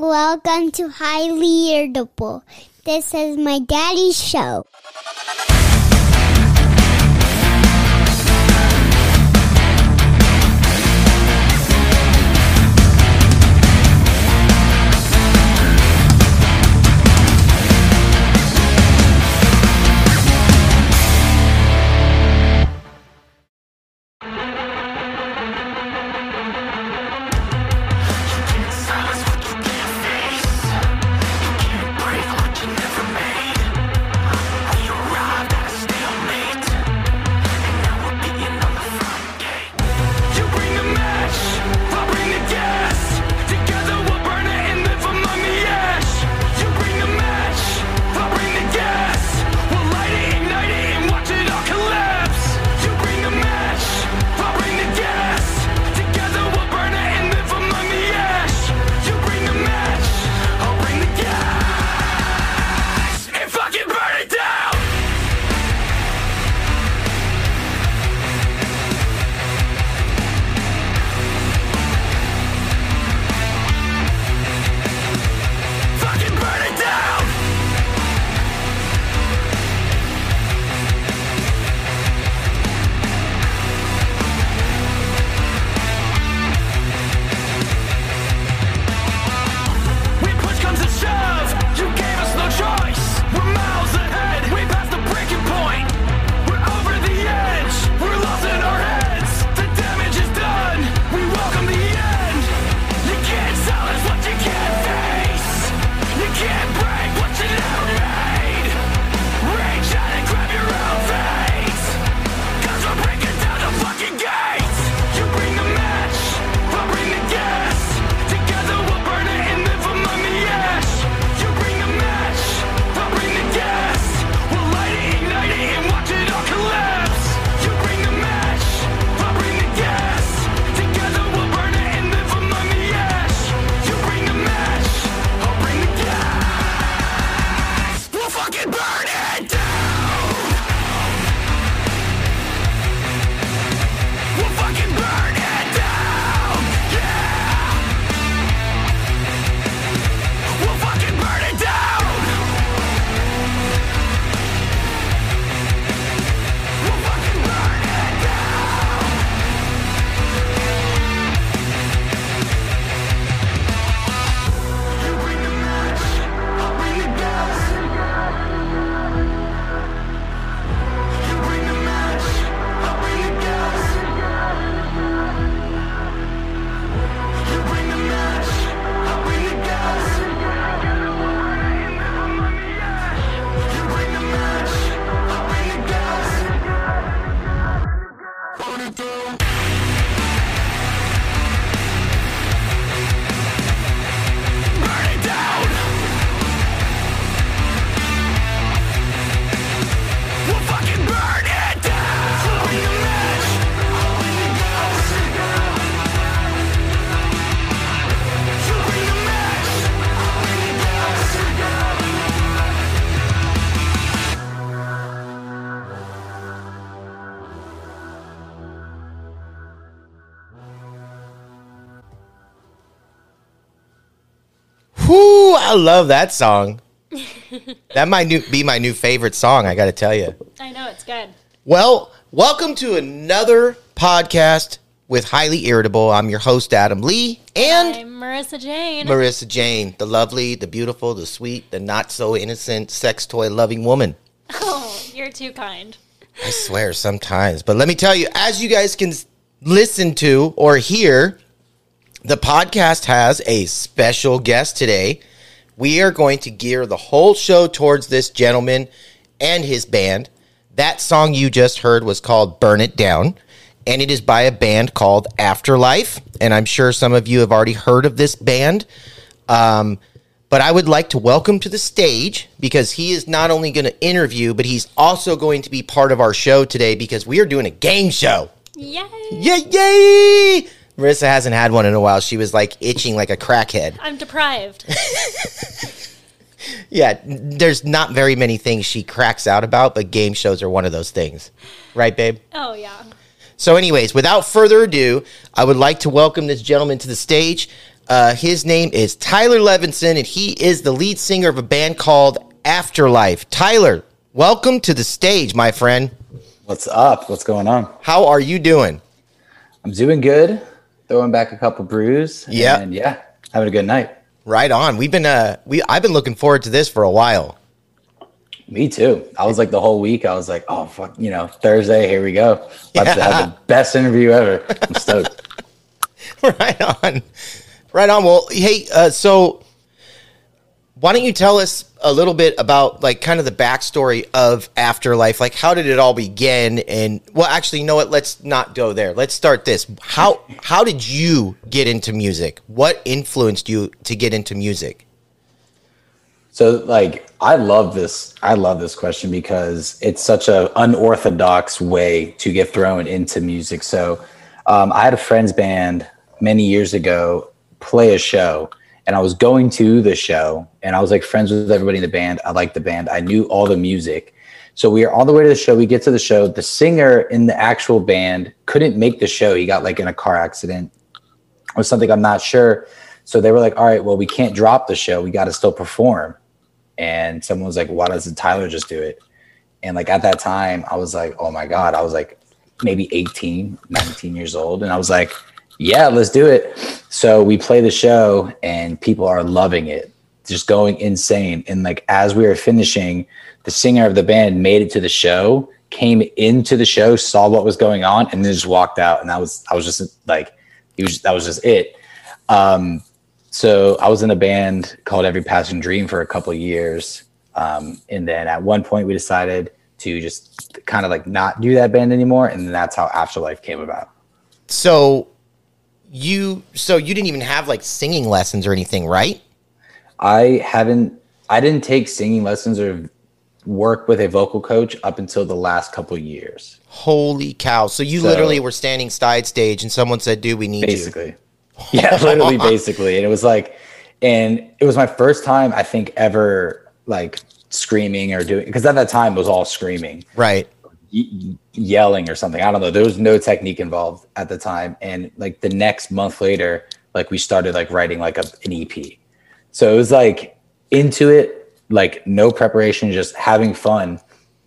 Welcome to Highly Irritable. This is my daddy's show. I love that song. that might new, be my new favorite song, I got to tell you. I know it's good. Well, welcome to another podcast with Highly Irritable. I'm your host, Adam Lee, and I'm Marissa Jane. Marissa Jane, the lovely, the beautiful, the sweet, the not so innocent, sex toy loving woman. oh, you're too kind. I swear sometimes. But let me tell you, as you guys can listen to or hear, the podcast has a special guest today. We are going to gear the whole show towards this gentleman and his band. That song you just heard was called Burn It Down, and it is by a band called Afterlife. And I'm sure some of you have already heard of this band. Um, but I would like to welcome to the stage because he is not only going to interview, but he's also going to be part of our show today because we are doing a game show. Yay! Yay, yay! Marissa hasn't had one in a while. She was like itching like a crackhead. I'm deprived. Yeah, there's not very many things she cracks out about, but game shows are one of those things. Right, babe? oh yeah. So, anyways, without further ado, I would like to welcome this gentleman to the stage. Uh, his name is Tyler Levenson, and he is the lead singer of a band called Afterlife. Tyler, welcome to the stage, my friend. What's up? What's going on? How are you doing? I'm doing good. Throwing back a couple brews. Yeah. And yeah, having a good night. Right on. We've been uh we I've been looking forward to this for a while. Me too. I was like the whole week, I was like, oh, fuck, you know, Thursday, here we go. About to have the best interview ever. I'm stoked. right on. Right on. Well, hey, uh, so why don't you tell us a little bit about like kind of the backstory of Afterlife? Like, how did it all begin? And well, actually, you know what? Let's not go there. Let's start this. How how did you get into music? What influenced you to get into music? So like I love this I love this question because it's such a unorthodox way to get thrown into music. So um, I had a friend's band many years ago play a show and I was going to the show and I was like friends with everybody in the band. I liked the band. I knew all the music. So we are on the way to the show. We get to the show. The singer in the actual band couldn't make the show. He got like in a car accident or something. I'm not sure. So they were like, all right, well, we can't drop the show. We got to still perform. And someone was like, why doesn't Tyler just do it? And like at that time, I was like, oh my God. I was like maybe 18, 19 years old. And I was like, yeah, let's do it. So we play the show and people are loving it, just going insane. And like as we were finishing, the singer of the band made it to the show, came into the show, saw what was going on, and then just walked out. And that was I was just like, he was that was just it. Um, so I was in a band called Every Passing Dream for a couple years. Um, and then at one point we decided to just kind of like not do that band anymore. And that's how Afterlife came about. So you so you didn't even have like singing lessons or anything, right? I haven't, I didn't take singing lessons or work with a vocal coach up until the last couple years, Holy cow! So you So- literally were standing side stage, and someone said, "Dude, we need you." basically. Yeah, literally, basically. And it was like, and it was my first time, I think, ever like screaming or doing, because at that time it was all screaming. Right. Y- yelling or something. I don't know. There was no technique involved at the time. And like the next month later, like we started like writing like a, an EP. So it was like into it, like no preparation, just having fun.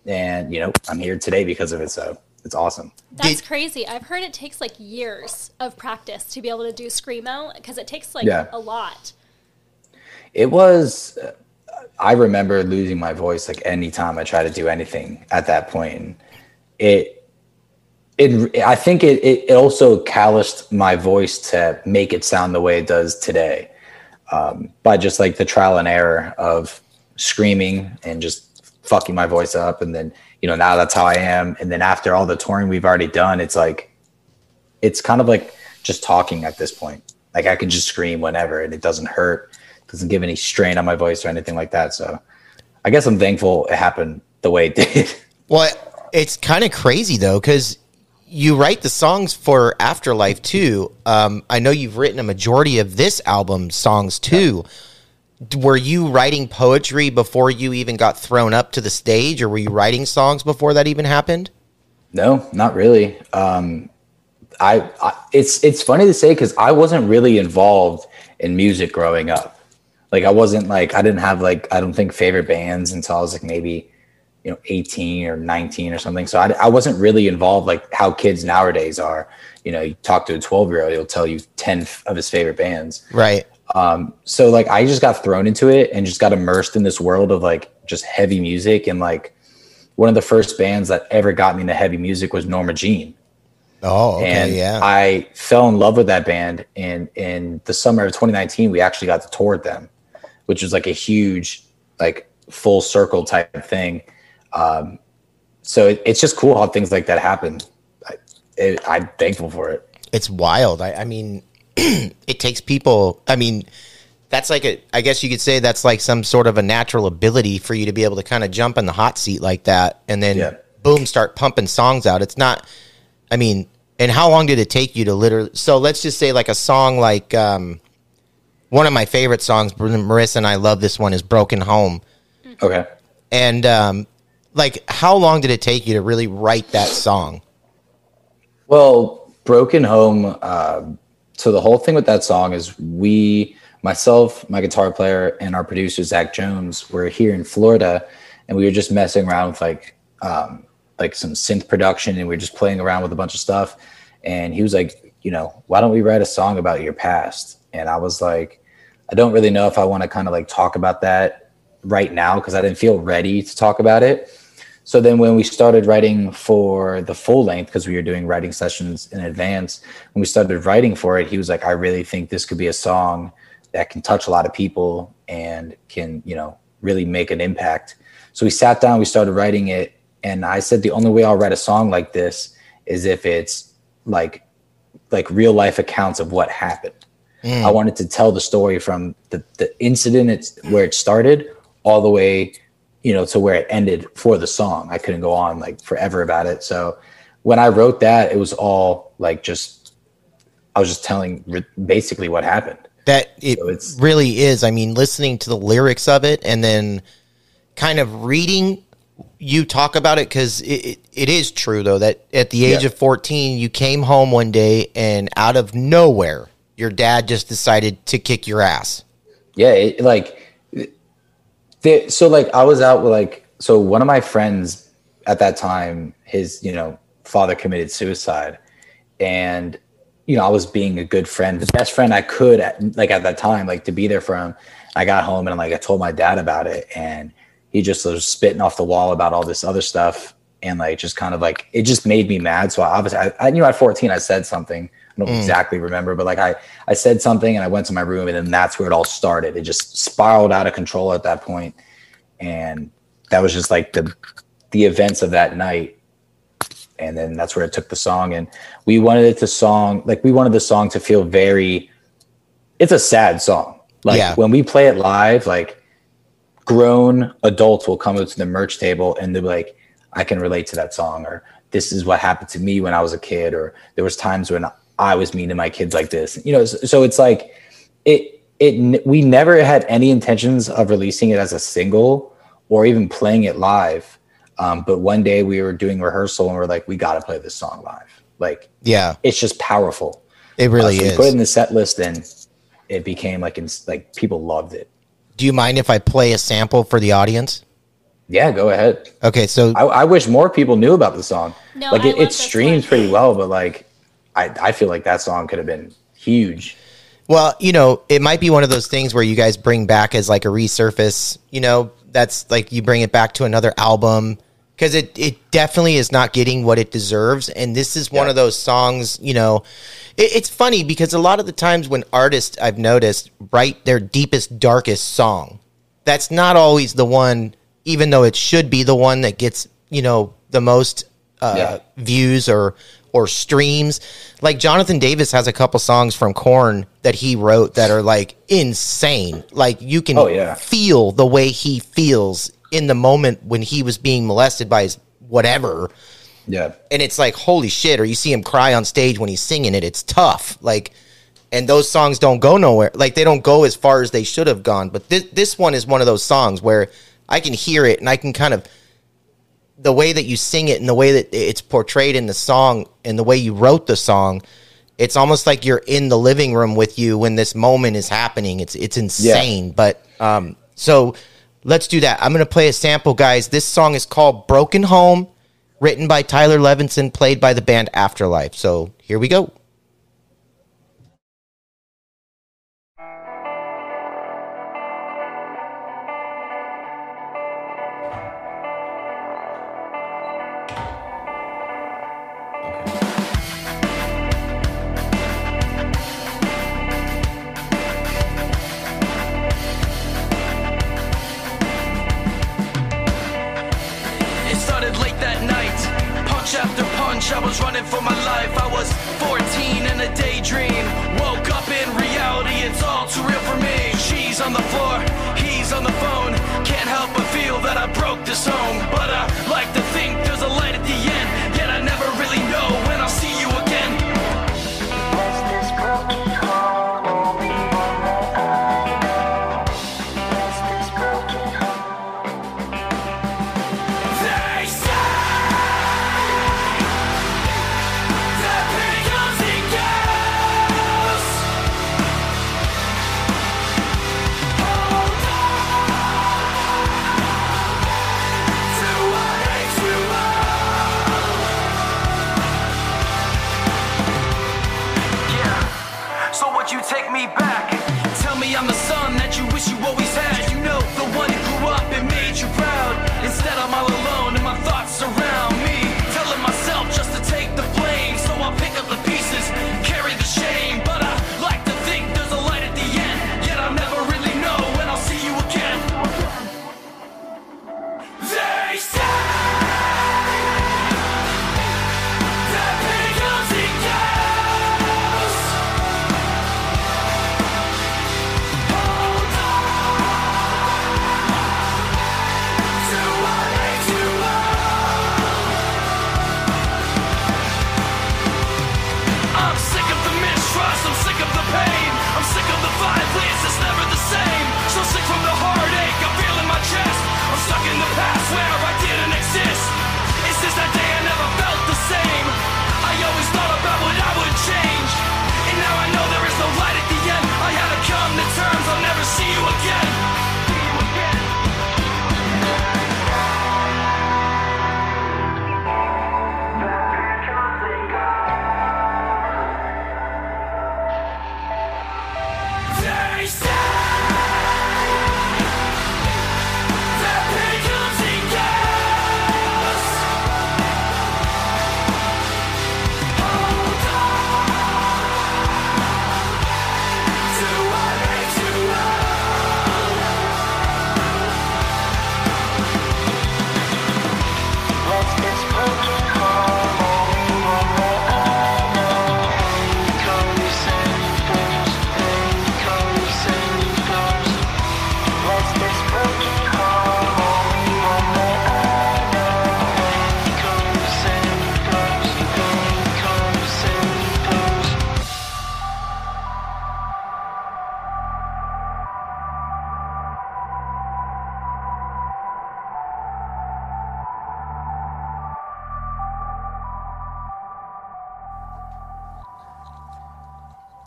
And you know, I'm here today because of it. So it's awesome. That's crazy. I've heard it takes like years of practice to be able to do screamo because it takes like Yeah. a lot. It was. uh, I remember losing my voice like anytime I tried to do anything at that point. It, it, I think it, it also calloused my voice to make it sound the way it does today, um, by just like the trial and error of screaming and just fucking my voice up. And then you know now that's how I am. And then after all the touring we've already done, it's like, it's kind of like just talking at this point. Like I can just scream whenever and it doesn't hurt doesn't give any strain on my voice or anything like that. So I guess I'm thankful it happened the way it did. Well, it's kind of crazy though, because you write the songs for Afterlife too. Um, I know you've written a majority of this album songs too. D- Were you writing poetry before you even got thrown up to the stage, or were you writing songs before that even happened? no, not really. Um, I, I it's it's funny to say because I wasn't really involved in music growing up. Like I wasn't like I didn't have like I don't think favorite bands until I was like maybe you know 18 or 19 or something. So I, I wasn't really involved like how kids nowadays are. You know, you talk to a 12 year old, he'll tell you 10 of his favorite bands. Right. Um, so like I just got thrown into it and just got immersed in this world of like just heavy music and like one of the first bands that ever got me into heavy music was Norma Jean. Oh, okay, and yeah. I fell in love with that band and in the summer of 2019 we actually got to tour with them, which was like a huge like full circle type thing. Um, so it, it's just cool how things like that happen. I, it, I'm thankful for it. it's wild. I, I mean, it takes people. I mean, that's like a. I guess you could say that's like some sort of a natural ability for you to be able to kind of jump in the hot seat like that, and then Yeah. boom, start pumping songs out. It's not. I mean, and how long did it take you to literally? So let's just say like a song like um, one of my favorite songs. Marissa and I love this one is "Broken Home," Okay. and um, like how long did it take you to really write that song? Well, Broken Home, uh, so the whole thing with that song is we, myself, my guitar player, and our producer Zach Jones were here in Florida, and we were just messing around with like um, like some synth production, and we were just playing around with a bunch of stuff. And he was like, you know, why don't we write a song about your past? And I was like, I don't really know if I want to kind of like talk about that right now because I didn't feel ready to talk about it. So then when we started writing for the full length, because we were doing writing sessions in advance, when we started writing for it, he was like, I really think this could be a song that can touch a lot of people and can, you know, really make an impact. So we sat down, we started writing it. And I said, the only way I'll write a song like this is if it's like, like real life accounts of what happened. Hmm. I wanted to tell the story from the, the incident it's where it started all the way you know, to where it ended for the song. I couldn't go on like forever about it. So when I wrote that, it was all like just, I was just telling basically what happened. That it So it's- really is. I mean, listening to the lyrics of it and then kind of reading you talk about it because it, it, it is true though that at the age Yeah. of 14 you came home one day and out of nowhere your dad just decided to kick your ass Yeah. It, like, the, so like I was out with like, so one of my friends at that time, his, you know, father committed suicide and, you know, I was being a good friend, the best friend I could at, like at that time, like to be there for him. I got home and like I told my dad about it and he just was spitting off the wall about all this other stuff and like just kind of like it just made me mad. So I obviously I, I you know at 14 I said something. I don't mm. exactly remember, but like I I said something and I went to my room and then that's where it all started. It just spiraled out of control at that point. And that was just like the the events of that night. And then that's where it took the song. And we wanted it to song like we wanted the song to feel very it's a sad song. Like Yeah. when we play it live, like grown adults will come up to the merch table and they're like, I can relate to that song, or this is what happened to me when I was a kid, or there was times when I was mean to my kids like this. You know, so so it's like it it we never had any intentions of releasing it as a single or even playing it live. Um, but one day we were doing rehearsal and we're like, we got to play this song live. Like yeah it's just powerful. it really Uh, so is We put it in the set list and it became like it's like people loved it. do you mind if i play a sample for the audience Yeah, go ahead. okay so I, I wish more people knew about the song. No, like it, it streams one. pretty well, but like I, I feel like that song could have been huge. Well, you know, it might be one of those things where you guys bring back as like a resurface, you know, that's like you bring it back to another album because it, it definitely is not getting what it deserves. And this is one Yeah. of those songs, you know, it, it's funny because a lot of the times when artists I've noticed write their deepest, darkest song, that's not always the one, even though it should be the one that gets, you know, the most uh, Yeah. views or or streams. Like Jonathan Davis has a couple songs from Korn that he wrote that are like insane. Like you can Oh, yeah. feel the way he feels in the moment when he was being molested by his whatever. Yeah. And it's like holy shit, or you see him cry on stage when he's singing it. It's tough. Like and those songs don't go nowhere. Like they don't go as far as they should have gone. But this this one is one of those songs where I can hear it and I can kind of the way that you sing it and the way that it's portrayed in the song and the way you wrote the song, it's almost like you're in the living room with you when this moment is happening. It's it's insane. But um, so let's do that. I'm gonna play a sample, guys. This song is called "Broken Home," written by Tyler Levenson, played by the band Afterlife. So here we go.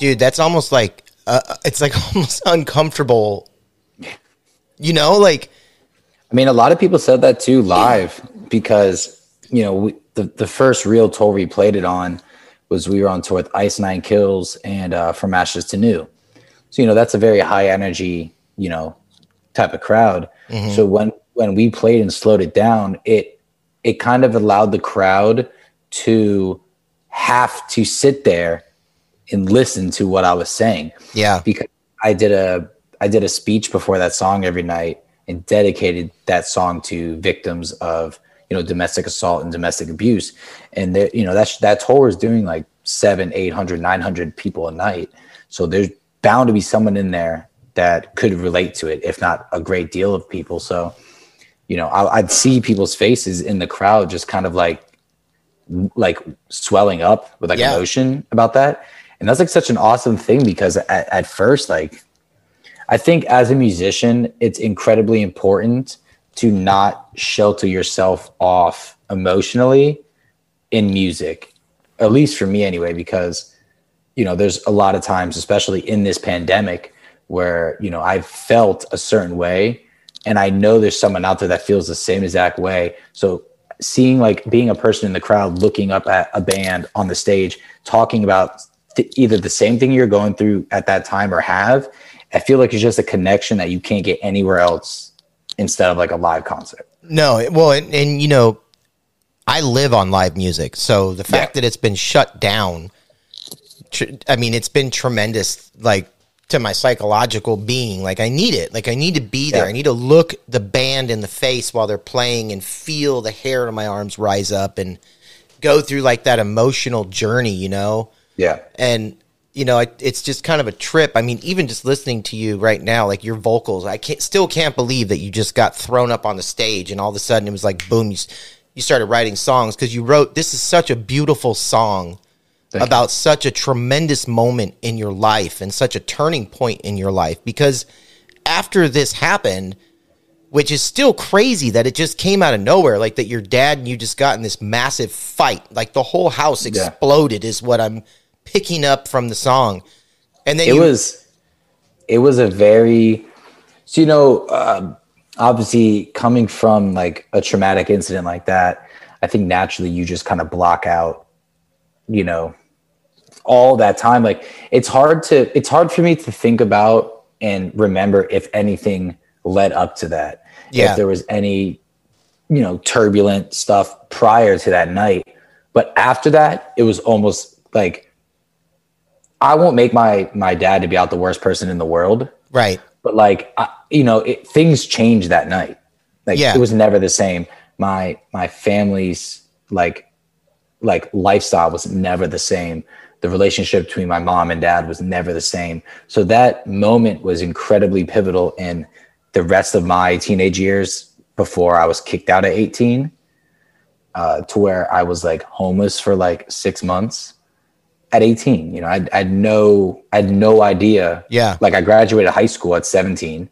Dude that's almost like uh, it's like almost uncomfortable you know like I mean, a lot of people said that too live because you know we, the the first real tour we played it on was we were on tour with Ice Nine Kills and uh, From Ashes to New. So you know that's a very high energy you know type of crowd. So when when we played and slowed it down, it it kind of allowed the crowd to have to sit there and listen to what I was saying. Yeah. Because I did a I did a speech before that song every night and dedicated that song to victims of you know domestic assault and domestic abuse. And there you know that that tour is doing like seven 800 900 people a night. So there's bound to be someone in there that could relate to it if not a great deal of people. So you know I, i'd see people's faces in the crowd just kind of like like swelling up with like Yeah. emotion about that and that's like such an awesome thing because at, at first like i think as a musician it's incredibly important to not shelter yourself off emotionally in music at least for me anyway because you know there's a lot of times especially in this pandemic where you know i've felt a certain way and i know there's someone out there that feels the same exact way. So seeing like being a person in the crowd looking up at a band on the stage talking about th- either the same thing you're going through at that time or have i feel like it's just a connection that you can't get anywhere else instead of like a live concert No, well, and, and you know, I live on live music, so the fact Yeah. that it's been shut down, tr- I mean, it's been tremendous. Like to my psychological being, like I need it. Like I need to be there. Yeah. I need to look the band in the face while they're playing and feel the hair on my arms rise up and go through like that emotional journey. You know, yeah and you know it, it's just kind of a trip i mean even just listening to you right now like your vocals i can't still can't believe that you just got thrown up on the stage and all of a sudden it was like boom you, you started writing songs because you wrote this is such a beautiful song Thank you. about such a tremendous moment in your life and such a turning point in your life because after this happened which is still crazy that it just came out of nowhere like that your dad and you just got in this massive fight like the whole house Yeah. exploded is what i'm picking up from the song and then it you, was it was a very so you know um, obviously coming from like a traumatic incident like that i think naturally you just kind of block out you know all that time like it's hard to it's hard for me to think about and remember if anything led up to that. Yeah. If there was any, you know, turbulent stuff prior to that night. But after that, it was almost like I won't make my my dad to be out the worst person in the world, Right. but like I, you know, it, things changed that night. Like Yeah. it was never the same. My my family's like like lifestyle was never the same. The relationship between my mom and dad was never the same. So that moment was incredibly pivotal in the rest of my teenage years before I was kicked out at 18 uh, to where I was like homeless for like six months at 18. You know, I, had no, I had no idea. Yeah. Like I graduated high school at 17.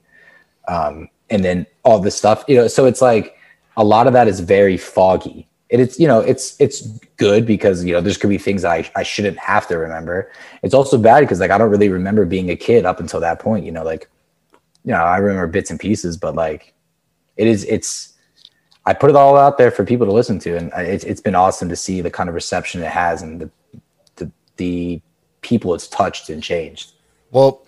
Um, and then all this stuff, you know, so it's like a lot of that is very foggy. And it's, you know, it's, it's good because, you know, there's could be things I, I shouldn't have to remember. It's also bad because like, I don't really remember being a kid up until that point, you know, like, you know, I remember bits and pieces, but like it is, it's, I put it all out there for people to listen to. And it's, it's been awesome to see the kind of reception it has and the, the, people it's touched and changed. Well,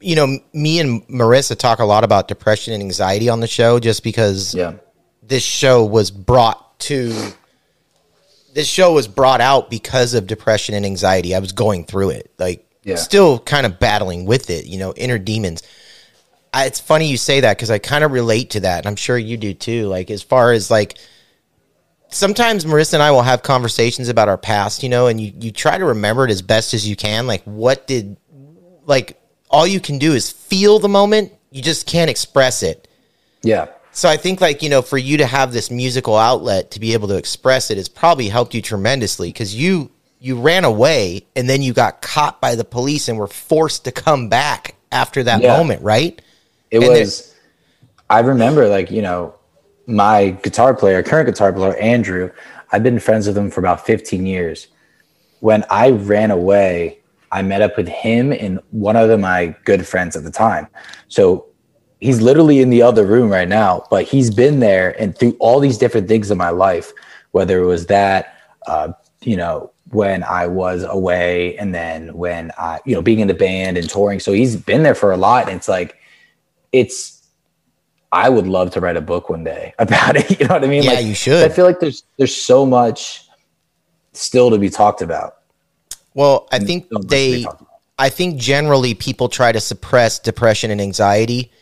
you know, me and Marissa talk a lot about depression and anxiety on the show just because Yeah. this show was brought to this show was brought out because of depression and anxiety. I was going through it, like Yeah. still kind of battling with it, you know, inner demons. I, it's funny you say that because I kind of relate to that, and I'm sure you do too. Like as far as like sometimes Marissa and I will have conversations about our past, you know, and you you try to remember it as best as you can. Like what did like all you can do is feel the moment. You just can't express it. Yeah. So I think like, you know, for you to have this musical outlet to be able to express it has probably helped you tremendously because you you ran away and then you got caught by the police and were forced to come back after that Yeah. moment, right? It And was, I remember like, you know, my guitar player, current guitar player, Andrew, I've been friends with him for about 15 years. When I ran away, I met up with him and one of my good friends at the time. So he's literally in the other room right now, but he's been there and through all these different things in my life, whether it was that, uh, you know, when I was away and then when I, you know, being in the band and touring. So he's been there for a lot. And it's like, it's, I would love to write a book one day about it. You know what I mean? Yeah, like, you should. I feel like there's, there's so much still to be talked about. Well, I think so much to be they. I think generally people try to suppress depression and anxiety.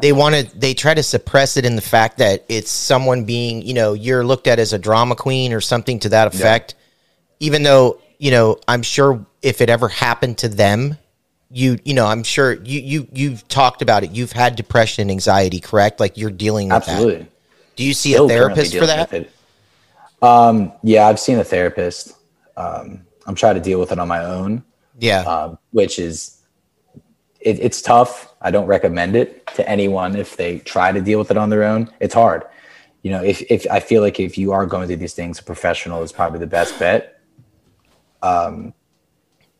They want to they try to suppress it in the fact that it's someone being, you know, you're looked at as a drama queen or something to that effect. Even though, you know, I'm sure if it ever happened to them, you you know, I'm sure you you you've talked about it. You've had depression and anxiety, correct? Like you're dealing with Absolutely. that. Do you see Still a therapist for that? Um, yeah, I've seen a therapist. Um, I'm trying to deal with it on my own, Yeah. um, which is it, it's tough. I don't recommend it to anyone if they try to deal with it on their own. It's hard. You know, if, if I feel like if you are going through these things, a professional is probably the best bet. Um,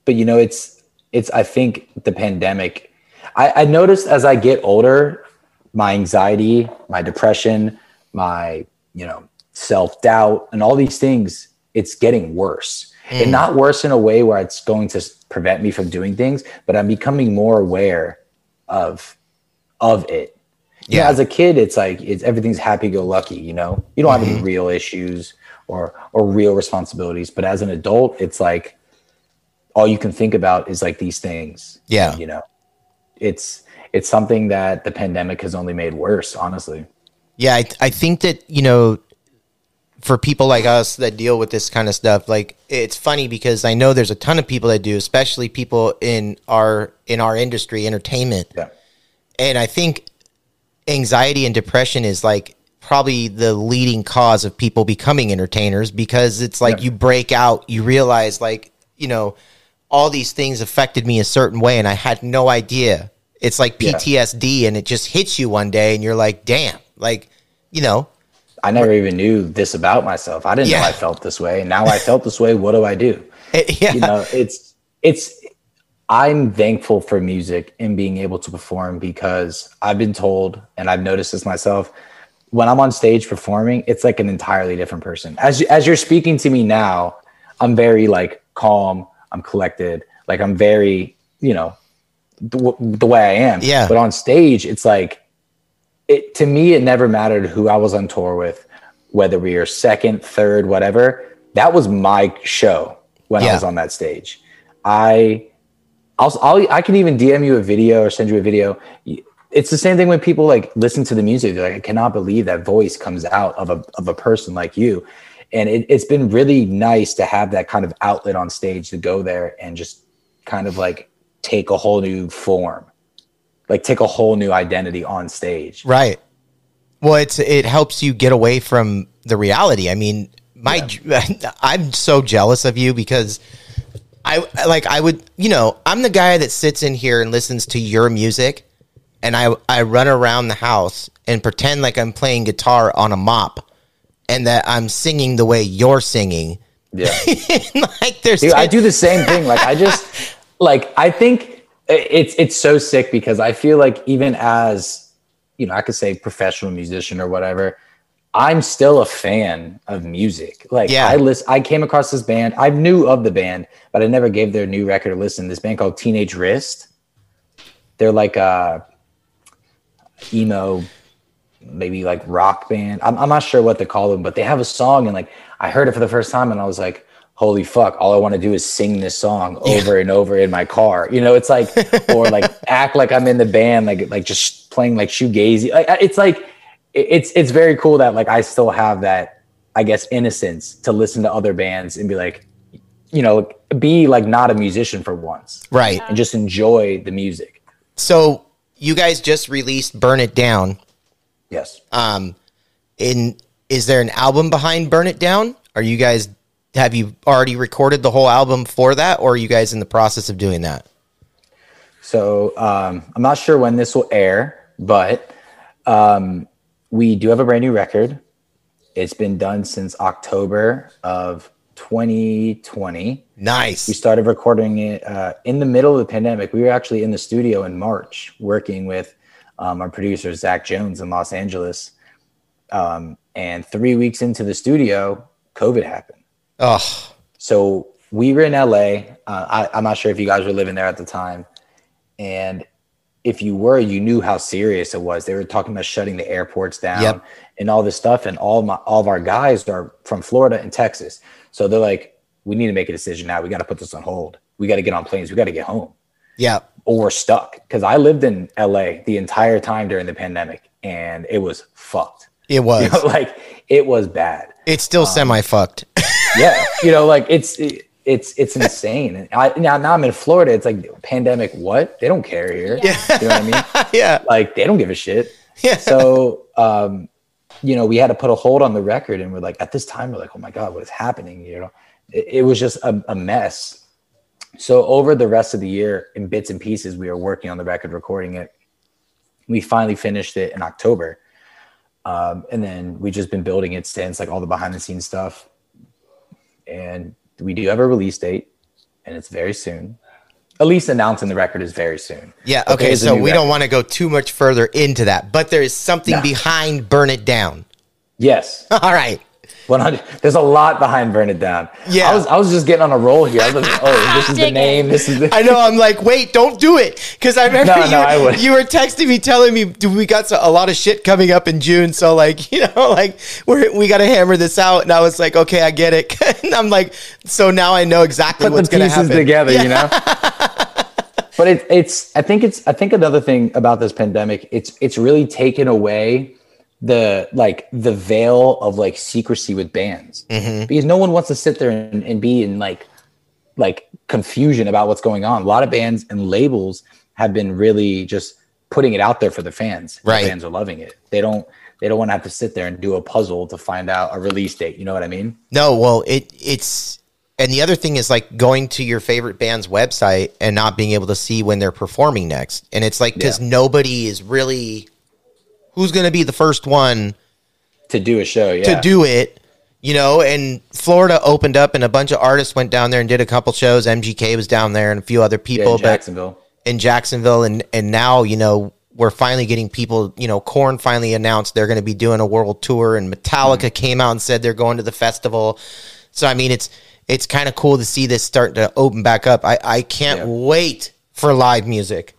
but you know, it's it's. I think the pandemic. I, I noticed as I get older, my anxiety, my depression, my you know self doubt, and all these things, it's getting worse. And mm. not worse in a way where it's going to prevent me from doing things, but I'm becoming more aware of of it. Yeah. Yeah. as a kid, it's like it's everything's happy go lucky. You know, you don't have any mm-hmm. real issues or or real responsibilities. But as an adult, it's like all you can think about is like these things. Yeah. you know, it's it's something that the pandemic has only made worse. Honestly, Yeah, I, I think that you know, for people like us that deal with this kind of stuff, like it's funny because I know there's a ton of people that do, especially people in our in our industry, entertainment, yeah, and I think anxiety and depression is like probably the leading cause of people becoming entertainers because it's like Yeah. you break out, you realize like you know all these things affected me a certain way, and I had no idea. It's like Yeah. PTSD, and it just hits you one day, and you're like, damn, like you know. I never even knew this about myself. I didn't Yeah. know I felt this way, and now I felt this way. What do I do? It- yeah. you know it's it's i'm thankful for music and being able to perform because i've been told and i've noticed this myself when i'm on stage performing it's like an entirely different person as you- as you're speaking to me now i'm very like calm i'm collected like i'm very you know the, the way I am. Yeah. But on stage, it's like it to me. It never mattered who I was on tour with, whether we were second, third, whatever. That was my show when Yeah. I was on that stage. I, I'll, I'll, I can even DM you a video or send you a video. It's the same thing when people like listen to the music. They're like, I cannot believe that voice comes out of a of a person like you. And it, it's been really nice to have that kind of outlet on stage to go there and just kind of like take a whole new form, like take a whole new identity on stage. Right. Well, it's it helps you get away from the reality. I mean, my I'm so jealous of you because I like I would, you know, I'm the guy that sits in here and listens to your music and I I run around the house and pretend like I'm playing guitar on a mop and that I'm singing the way you're singing. Yeah. like there's Dude, I do the same thing. Like I just like I think it's it's so sick because I feel like even as you know, I could say professional musician or whatever, I'm still a fan of music. Like Yeah. I list I came across this band. I knew of the band, but I never gave their new record a listen. This band called Teenage Wrist. They're like a emo maybe like rock band. I'm, I'm not sure what to call them, but they have a song and like I heard it for the first time and I was like, holy fuck, all I want to do is sing this song over and over in my car. You know, it's like or like act like I'm in the band, like like just playing like shoegazy. Like it's like it's it's very cool that like I still have that, I guess, innocence to listen to other bands and be like, you know, be like not a musician for once right. and just enjoy the music. So you guys just released Burn It Down. Yes. Um, in is there an album behind Burn It Down? Are you guys have you already recorded the whole album for that, or are you guys in the process of doing that? So um, I'm not sure when this will air, but um, we do have a brand new record. It's been done since October of 2020. Nice. We started recording it uh, in the middle of the pandemic. We were actually in the studio in March working with um, our producer, Zach Jones, in Los Angeles. Um, and three weeks into the studio, COVID happened. Oh, So we were in LA. Uh, I, I'm not sure if you guys were living there at the time. And if you were, you knew how serious it was. They were talking about shutting the airports down Yep. and all this stuff. And all my all of our guys are from Florida and Texas. So they're like, we need to make a decision now. We got to put this on hold. We got to get on planes. We got to get home yeah. or stuck. Because I lived in LA the entire time during the pandemic and it was fucked. It was. You know, like it was bad it's still semi fucked. yeah you know like it's it's it's insane and I, now, now i'm in florida it's like pandemic what they don't care here Yeah. you know what i mean yeah. like they don't give a shit Yeah. so um you know we had to put a hold on the record and we're like at this time we're like oh my god what is happening you know it, it was just a, a mess so over the rest of the year in bits and pieces we were working on the record recording it we finally finished it in october um, and then we just been building it since like all the behind the scenes stuff and we do have a release date and it's very soon at least announcing the record is very soon Yeah. Okay. So we don't want to go too much further into that, but there is something No. behind Burn It Down. yes All right. 100 there's a lot behind burn it down Yeah. i was i was just getting on a roll here i was like oh this is the name this is the I know. I'm like, wait, don't do it, because I remember No, you, no, I you were texting me, telling me "Dude, we got a lot of shit coming up in June. So like, you know, like we're we got to hammer this out. And I was like, okay, I get it. and I'm like, so now I know exactly put what's going to pieces happen. together you know but it, it's i think it's i think another thing about this pandemic it's it's really taken away the like the veil of like secrecy with bands Mm-hmm. because no one wants to sit there and, and be in like like confusion about what's going on a lot of bands and labels have been really just putting it out there for the fans The Right. fans are loving it they don't they don't want to have to sit there and do a puzzle to find out a release date you know what i mean No, well, it it's and the other thing is like going to your favorite band's website and not being able to see when they're performing next. And it's like because Yeah. nobody is really who's going to be the first one to do a show yeah to do it, you know. And Florida opened up, and a bunch of artists went down there and did a couple shows. MGK was down there, and a few other yeah, people, in jacksonville in Jacksonville, and and now you know we're finally getting people. You know, Korn finally announced they're going to be doing a world tour, and Metallica mm-hmm. came out and said they're going to the festival. So I mean, it's it's kind of cool to see this starting to open back up. I I can't Yeah. wait for live music.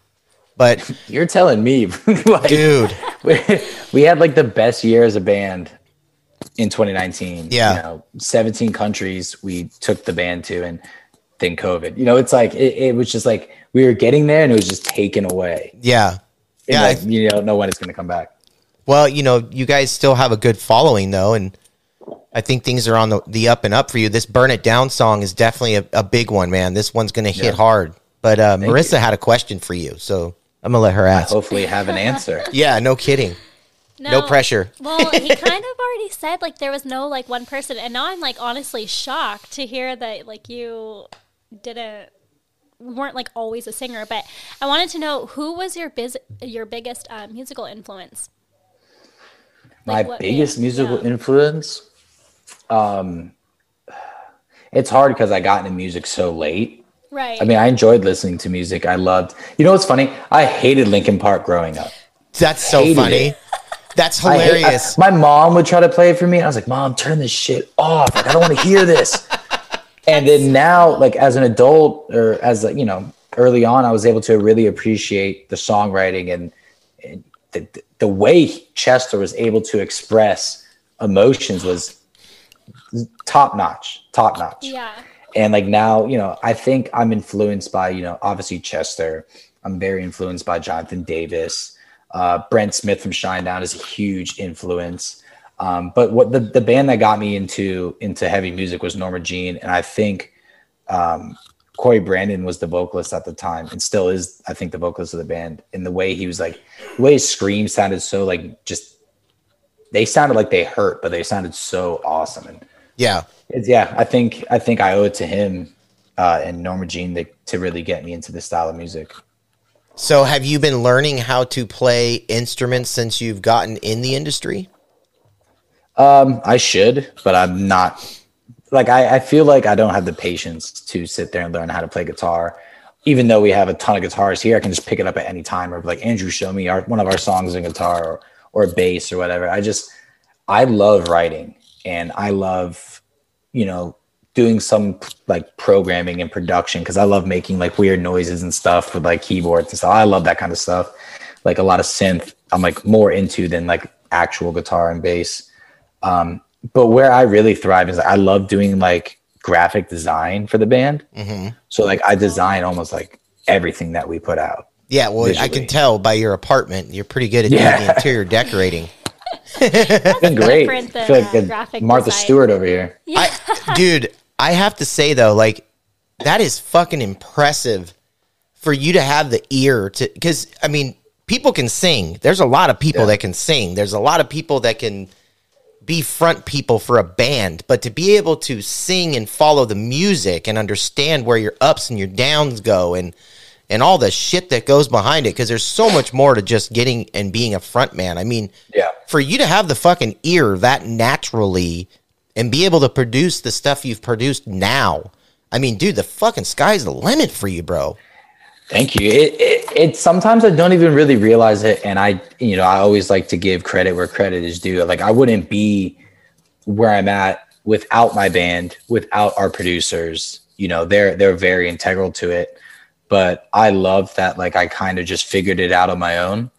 But You're telling me, like, dude, we, we had like the best year as a band in 2019. Yeah. You know, 17 countries we took the band to and then COVID. You know, it's like it, it was just like we were getting there and it was just taken away. yeah. And, Yeah, like, you don't know when it's gonna come back. Well, you know, you guys still have a good following though, and I think things are on the, the up and up for you. This "Burn It Down" song is definitely a, a big one, man. This one's going to hit Yeah. hard. But uh, Marissa you. had a question for you, so I'm gonna let her ask. Hopefully have an answer. Yeah, no kidding. No pressure. Well, he kind of already said like there was no like one person, and now I'm like honestly shocked to hear that like you didn't weren't like always a singer. But I wanted to know who was your biz- your biggest uh, musical influence. My Like, what biggest band? musical Yeah. influence. Um it's hard because I got into music so late. Right. I mean, I enjoyed listening to music. I loved you know what's funny? I hated Linkin Park growing up. That's so Hated funny. it. That's I hate- I- hilarious. my mom would try to play it for me, and I was like, "Mom, turn this shit off! Like, I don't want to hear this." and then now, like as an adult, or as a, you know, early on, I was able to really appreciate the songwriting and, and the the way Chester was able to express emotions was top notch, top notch yeah. And like now you know i think i'm influenced by you know obviously chester. I'm very influenced by jonathan davis. Uh, brent smith from shinedown is a huge influence. Um, but what the, the band that got me into into heavy music was norma jean. And i think um, Cory Brandan was the vocalist at the time and still is i think the vocalist of the band. And the way he was like the way his scream sounded so like just they sounded like they hurt but they sounded so awesome. And yeah. Yeah, I think I think I owe it to him uh, and Norma Jean to, to really get me into this style of music. So, have you been learning how to play instruments since you've gotten in the industry? Um, I should, but I'm not. Like I, I feel like I don't have the patience to sit there and learn how to play guitar. Even though we have a ton of guitars here, I can just pick it up at any time. Or like Andrew, show me our, one of our songs in guitar or or bass or whatever. I just I love writing and I love you know doing some like programming and production because I love making like weird noises and stuff with like keyboards and stuff. I love that kind of stuff. Like a lot of synth, I'm like more into than like actual guitar and bass. Um, but where I really thrive is I love doing like graphic design for the band. So like I design almost like everything that we put out. Yeah, well, I can tell by your apartment, you're pretty good at Yeah. doing the interior decorating. It's been great. different I feel like uh, a Martha design. Stewart over here. I, dude, I have to say though, like that is fucking impressive for you to have the ear to. Because I mean, people can sing. There's a lot of people Yeah. that can sing. There's a lot of people that can be front people for a band, but to be able to sing and follow the music and understand where your ups and your downs go and and all the shit that goes behind it because there's so much more to just getting and being a front man. I mean, Yeah. for you to have the fucking ear that naturally and be able to produce the stuff you've produced now. I mean, dude, the fucking sky's the limit for you, bro. Thank you. It, it, it sometimes I don't even really realize it, and I, you know, I always like to give credit where credit is due. Like I wouldn't be where I'm at without my band, without our producers. You know, they're they're very integral to it. But I love that. Like I kind of just figured it out on my own.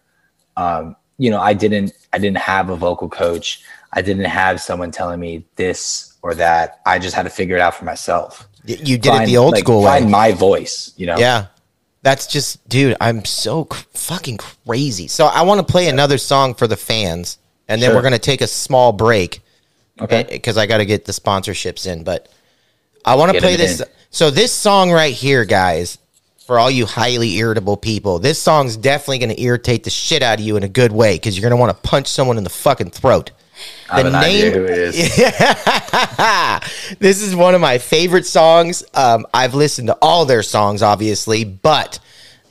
Um, you know, I didn't I didn't have a vocal coach. I didn't have someone telling me this or that. I just had to figure it out for myself. You did it the old like, school Find way. my voice. You know. Yeah. That's just, dude, I'm so fucking crazy. So I want to play another song for the fans, and then Sure. we're going to take a small break. Okay. because I got to get the sponsorships in. But I want to play this. in. So this song right here, guys, for all you highly irritable people, this song's definitely going to irritate the shit out of you in a good way because you're going to want to punch someone in the fucking throat. I The name- who it is. this is one of my favorite songs. Um, I've listened to all their songs, obviously, but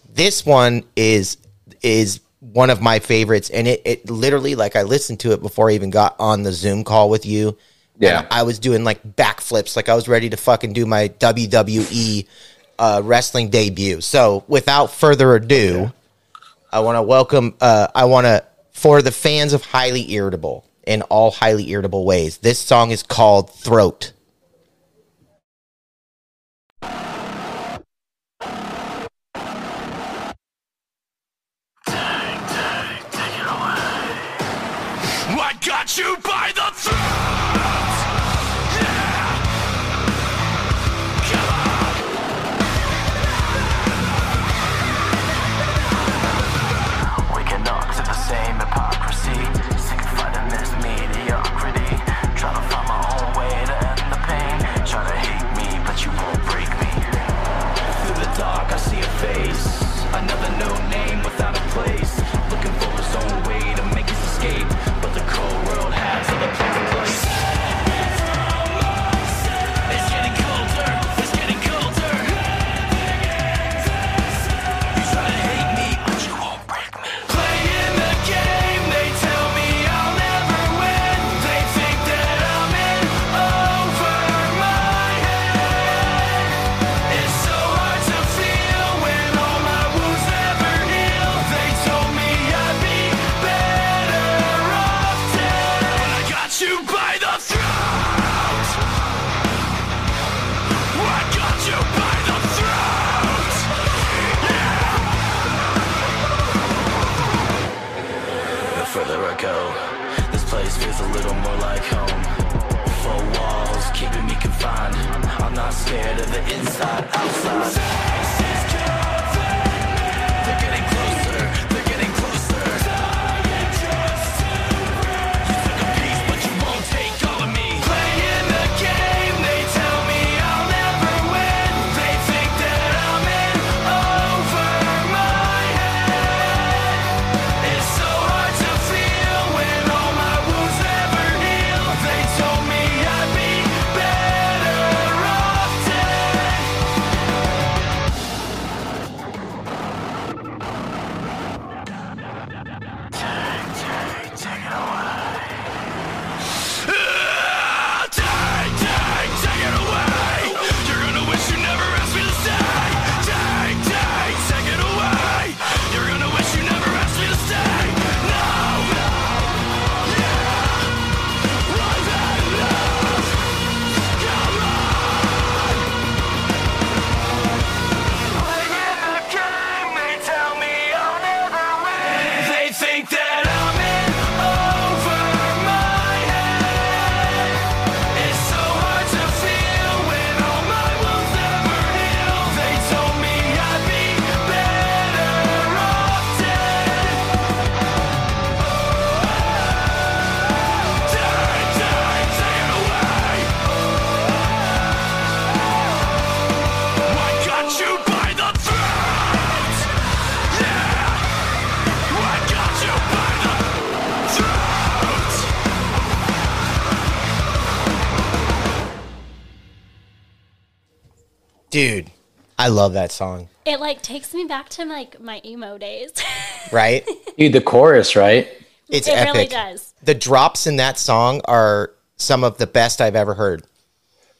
this one is is one of my favorites, and it it literally like I listened to it before I even got on the Zoom call with you. Yeah. I was doing like backflips, like I was ready to fucking do my WWE uh, wrestling debut. So, without further ado, okay. I want to welcome. Uh, I want to for the fans of highly irritable in all highly irritable ways. This song is called Throat. you scared of the inside, outside. I love that song. It like takes me back to like my emo days. Right? Dude, the chorus, right? It's it epic. really does. The drops in that song are some of the best I've ever heard.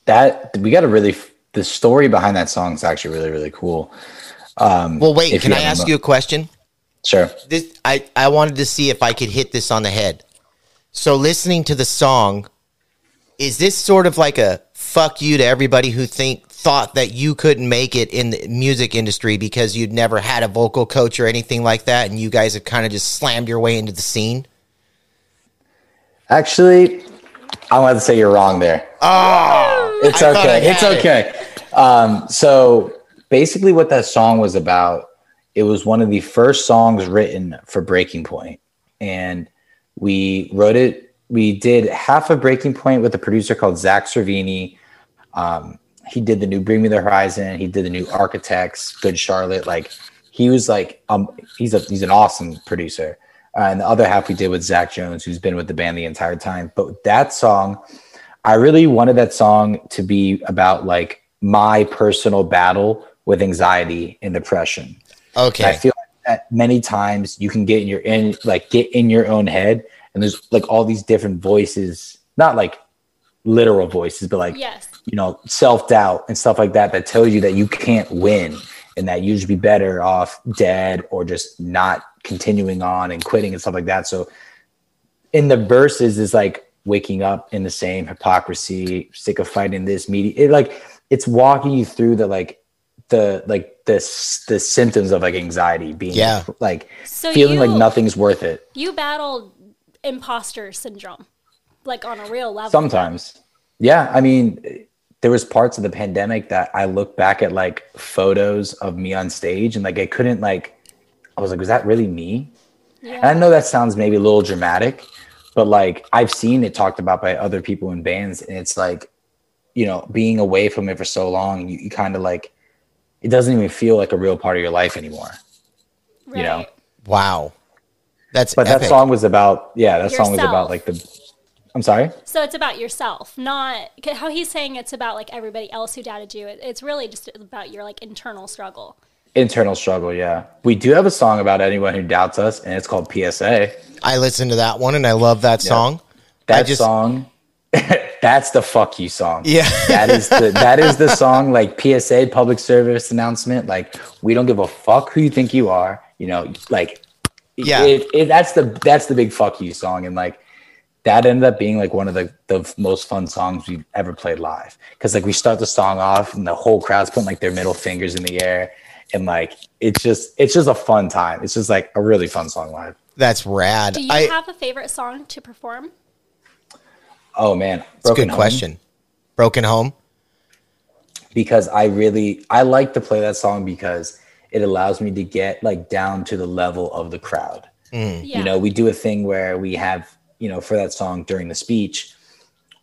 That we got to really. The story behind that song is actually really, really cool. Um, well, wait, can I have a ask you a question? Sure. This I I wanted to see if I could hit this on the head. So listening to the song, is this sort of like a fuck you to everybody who think thought that you couldn't make it in the music industry because you'd never had a vocal coach or anything like that, and you guys have kind of just slammed your way into the scene? Actually, I want to say you're wrong there. Oh, it's I okay. It's had it. okay. Um, so basically, what that song was about, it was one of the first songs written for Breaking Point, and we wrote it. We did half of Breaking Point with a producer called Zakk Cervini. Um, he did the new Bring Me the Horizon. He did the new Architects, Good Charlotte. Like he was like, um, he's a he's an awesome producer. Uh, and the other half we did with Zach Jones, who's been with the band the entire time. But that song, I really wanted that song to be about like my personal battle with anxiety and depression. And I feel like that many times you can get in your in like get in your own head, and there's like all these different voices, not like literal voices, but like Yes. you know self doubt and stuff like that that tells you that you can't win and that you should be better off dead or just not continuing on and quitting and stuff like that. So in the verses is like waking up in the same hypocrisy, sick of fighting this media. It like it's walking you through the like the like the the symptoms of like anxiety being Yeah. like So feeling like nothing's worth it. You battled imposter syndrome, like on a real level. Sometimes. Yeah. I mean, there was parts of the pandemic that I look back at like photos of me on stage and like I couldn't like I was like, was that really me? And I know that sounds maybe a little dramatic, but like I've seen it talked about by other people in bands, and it's like, you know, being away from it for so long, you, you kind of like it doesn't even feel like a real part of your life anymore. you know. Wow. That's But epic. that song was about yeah, that song was about like the I'm sorry? So it's about yourself, not how he's saying it's about like everybody else who doubted you. It, it's really just about your like internal struggle. Internal struggle, yeah. We do have a song about anyone who doubts us, and it's called PSA. I listened to that one and I love that song. That just- song, that's the fuck you song. Yeah. that is the that is the song like PSA public service announcement. Like we don't give a fuck who you think you are. You know, like Yeah. it, it, that's the that's the big fuck you song, and like that ended up being like one of the the most fun songs we've ever played live. Because like we start the song off and the whole crowd's putting like their middle fingers in the air, and like it's just it's just a fun time. It's just like a really fun song live. That's rad. Do you I, have a favorite song to perform? Oh man, That's a good Home. question. Broken Home. because I really I like to play that song because it allows me to get like down to the level of the crowd. Mm. Yeah. You know, we do a thing where we have, you know, for that song during the speech,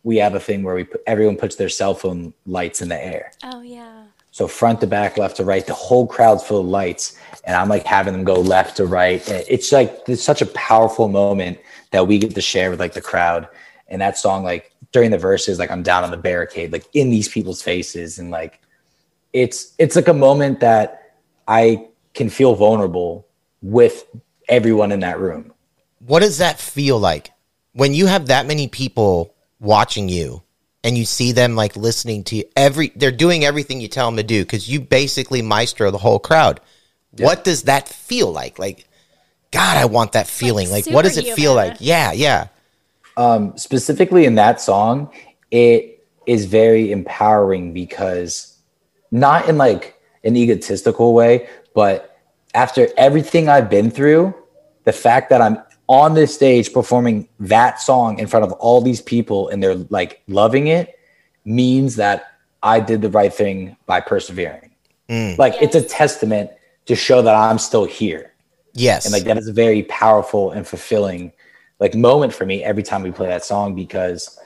we have a thing where we put, everyone puts their cell phone lights in the air. Oh yeah. So front to back, left to right, the whole crowd's full of lights, and I'm like having them go left to right. It's like it's such a powerful moment that we get to share with like the crowd. And that song, like during the verses, like I'm down on the barricade, like in these people's faces, and like it's it's like a moment that I can feel vulnerable with everyone in that room. What does that feel like when you have that many people watching you and you see them like listening to you every they're doing everything you tell them to do because you basically maestro the whole crowd. What does that feel like? Like, God, I want that feeling. Like, what does it feel superhuman. like? Yeah, yeah. um, specifically in that song, it is very empowering because not in like an egotistical way, but after everything I've been through, the fact that I'm on this stage performing that song in front of all these people and they're like loving it means that I did the right thing by persevering. Mm. Like it's a testament to show that I'm still here Yes. and like that is a very powerful and fulfilling like moment for me every time we play that song because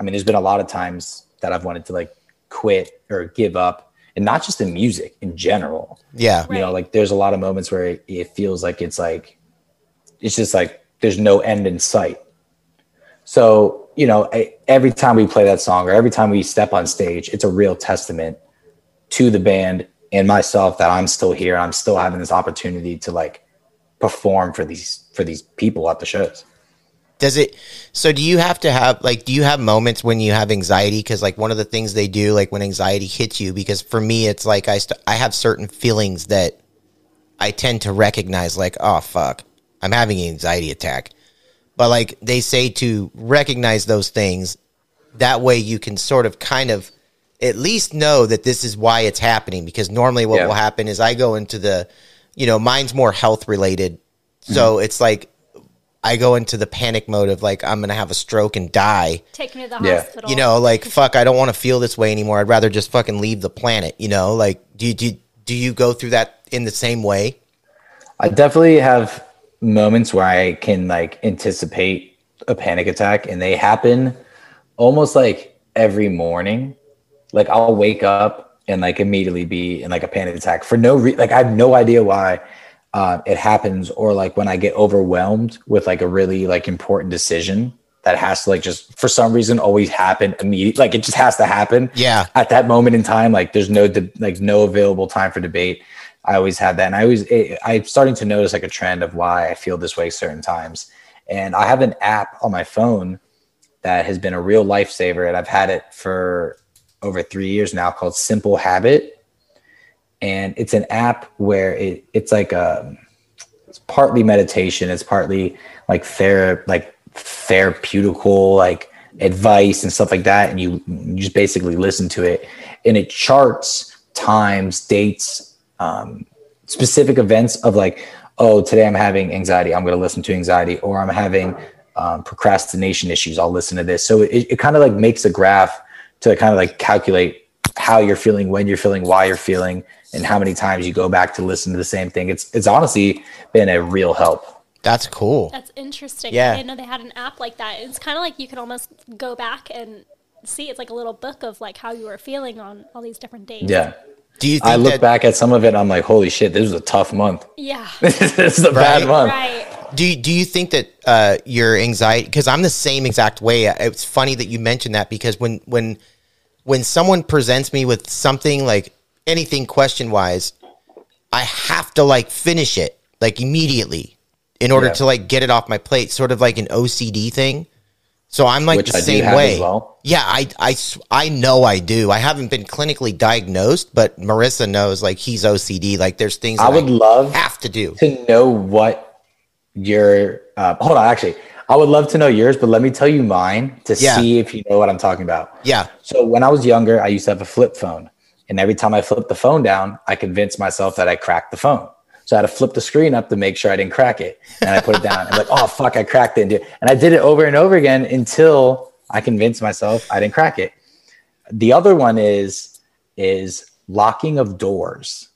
i mean there's been a lot of times that i've wanted to like quit or give up and not just in music in general yeah. you know like there's a lot of moments where it, it feels like it's like it's just like there's no end in sight so you know every time we play that song or every time we step on stage it's a real testament to the band and myself that i'm still here i'm still having this opportunity to like perform for these for these people at the shows Does it? So do you have to have like? Do you have moments when you have anxiety? Because like one of the things they do, like when anxiety hits you, because for me, it's like I st- I have certain feelings that I tend to recognize, like oh fuck, I'm having an anxiety attack. But like they say to recognize those things, that way you can sort of kind of at least know that this is why it's happening. Because normally what Yeah. will happen is I go into the, you know, mine's more health related, mm-hmm. so it's like I go into the panic mode of like I'm gonna have a stroke and die. Take me to the Yeah. hospital. You know, like fuck, I don't want to feel this way anymore. I'd rather just fucking leave the planet. You know, like do you, do you, do you go through that in the same way? I definitely have moments where I can like anticipate a panic attack and they happen almost like every morning. Like I'll wake up and like immediately be in like a panic attack for no re- like I have no idea why uh, it happens or like when I get overwhelmed with like a really like important decision that has to like just for some reason always happen immediately like it just has to happen Yeah. at that moment in time like there's no de- like no available time for debate i always had that. And i always it, i'm starting to notice like a trend of why i feel this way certain times. And i have an app on my phone that has been a real lifesaver and i've had it for over three years now called simple habit. And it's an app where it, it's like a it's partly meditation it's partly like ther like therapeutical like advice and stuff like that. And you, you just basically listen to it. And it charts times dates um, specific events of like oh today i'm having anxiety i'm going to listen to anxiety or i'm having um, procrastination issues, I'll listen to this. So it, it kind of like makes a graph to kind of like calculate how you're feeling, when you're feeling, why you're feeling, and how many times you go back to listen to the same thing. It's it's honestly been a real help. That's cool. That's interesting. Yeah. I didn't know they had an app like that. It's kind of like you can almost go back and see. It's like a little book of like how you were feeling on all these different days. Yeah. Do you think I look that, back at some of it, I'm like, holy shit, this was a tough month. Yeah. this is a bad Right. month. right. Do you, do you think that uh, your anxiety? Because I'm the same exact way. It's funny that you mentioned that because when when when someone presents me with something like anything question wise, I have to like finish it like immediately in order Yeah. to like get it off my plate. Sort of like an OCD thing. So I'm like Which the I same way. well. Yeah, I know I do. I haven't been clinically diagnosed, but Marissa knows like he's OCD. Like there's things I would love have to do. to know what your uh, hold on actually i would love to know yours but let me tell you mine to Yeah. see if you know what i'm talking about Yeah. so when i was younger i used to have a flip phone and every time i flipped the phone down i convinced myself that i cracked the phone so i had to flip the screen up to make sure i didn't crack it and i put it down and like oh fuck i cracked it and and i did it over and over again until i convinced myself i didn't crack it the other one is is locking of doors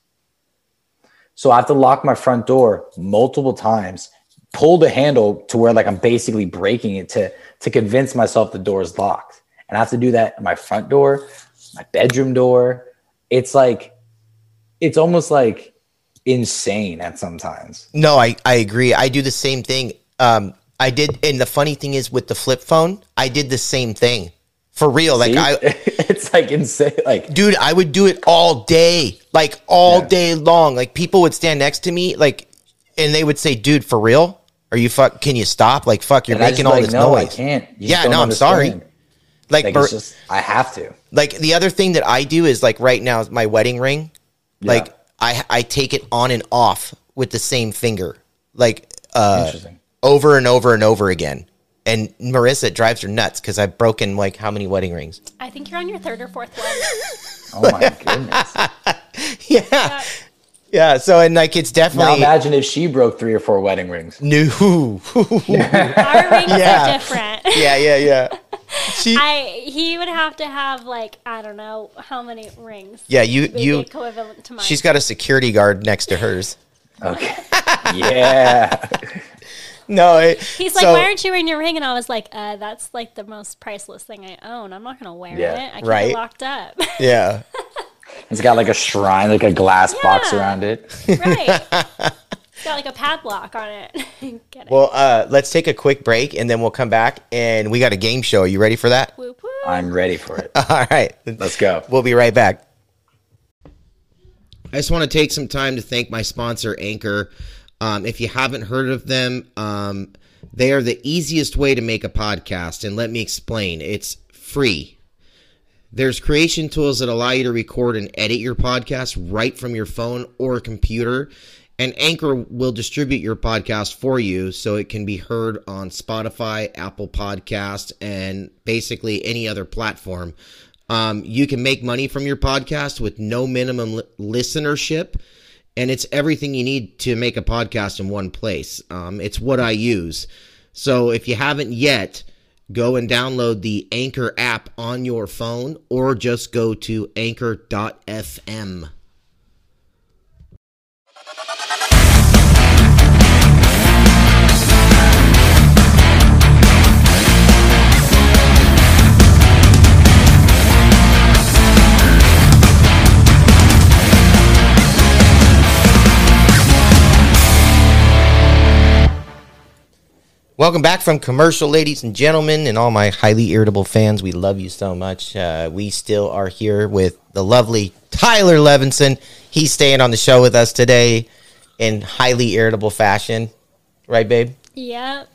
so I have to lock my front door multiple times, pull the handle to where like I'm basically breaking it to to convince myself the door is locked. And I have to do that at my front door, my bedroom door. It's like it's almost like insane at sometimes. No, I, I agree. I do the same thing. Um, I did, and the funny thing is with the flip phone, I did the same thing for real. Like See? I, it's like insane. Like dude, I would do it all day, like all Yeah. day long. Like people would stand next to me, like, and they would say, "Dude, for real? Are you fuck? Can you stop? Like, fuck, you're and making all like, this no, I noise." can't. You Yeah, no, I'm sorry. Like, Like it's just I have to. like the other thing that I do is like right now, my wedding ring. Like Yeah. I I take it on and off with the same finger, like uh, over and over and over again. And Marissa it drives her nuts because I've broken like how many wedding rings? I think you're on your third or fourth one. Oh my goodness. Yeah, yeah. So and like it's definitely. Now imagine if she broke three or four wedding rings. new. Our rings Yeah. are different. yeah, yeah, yeah. She, I he would have to have like I don't know how many rings. yeah, you you. equivalent to mine. She's got a security guard next to hers. Okay. yeah. No, it, He's like, why aren't you wearing your ring? And I was like, uh, that's like the most priceless thing I own. I'm not gonna wear Yeah. it. I keep Right. it locked up. Yeah, It's got like a shrine, like a glass box around it. right. It's got like a padlock on it. Get it. Well, uh, let's take a quick break and then we'll come back and we got a game show. Are you ready for that? Whoop, whoop. I'm ready for it. All right. Let's go. We'll be right back. I just want to take some time to thank my sponsor, Anchor. Um, if you haven't heard of them, um, they are the easiest way to make a podcast. And let me explain it's free. There's creation tools that allow you to record and edit your podcast right from your phone or computer. And Anchor will distribute your podcast for you so it can be heard on Spotify, Apple Podcast, and basically any other platform. Um, you can make money from your podcast with no minimum li- listenership, and it's everything you need to make a podcast in one place. Um, it's what I use. So if you haven't yet, go and download the Anchor app on your phone or just go to anchor.fm. Welcome back from commercial, ladies and gentlemen, and all my highly irritable fans. We love you so much. Uh, we still are here with the lovely Tyler Levenson. He's staying on the show with us today in highly irritable fashion. Right, babe? Yep.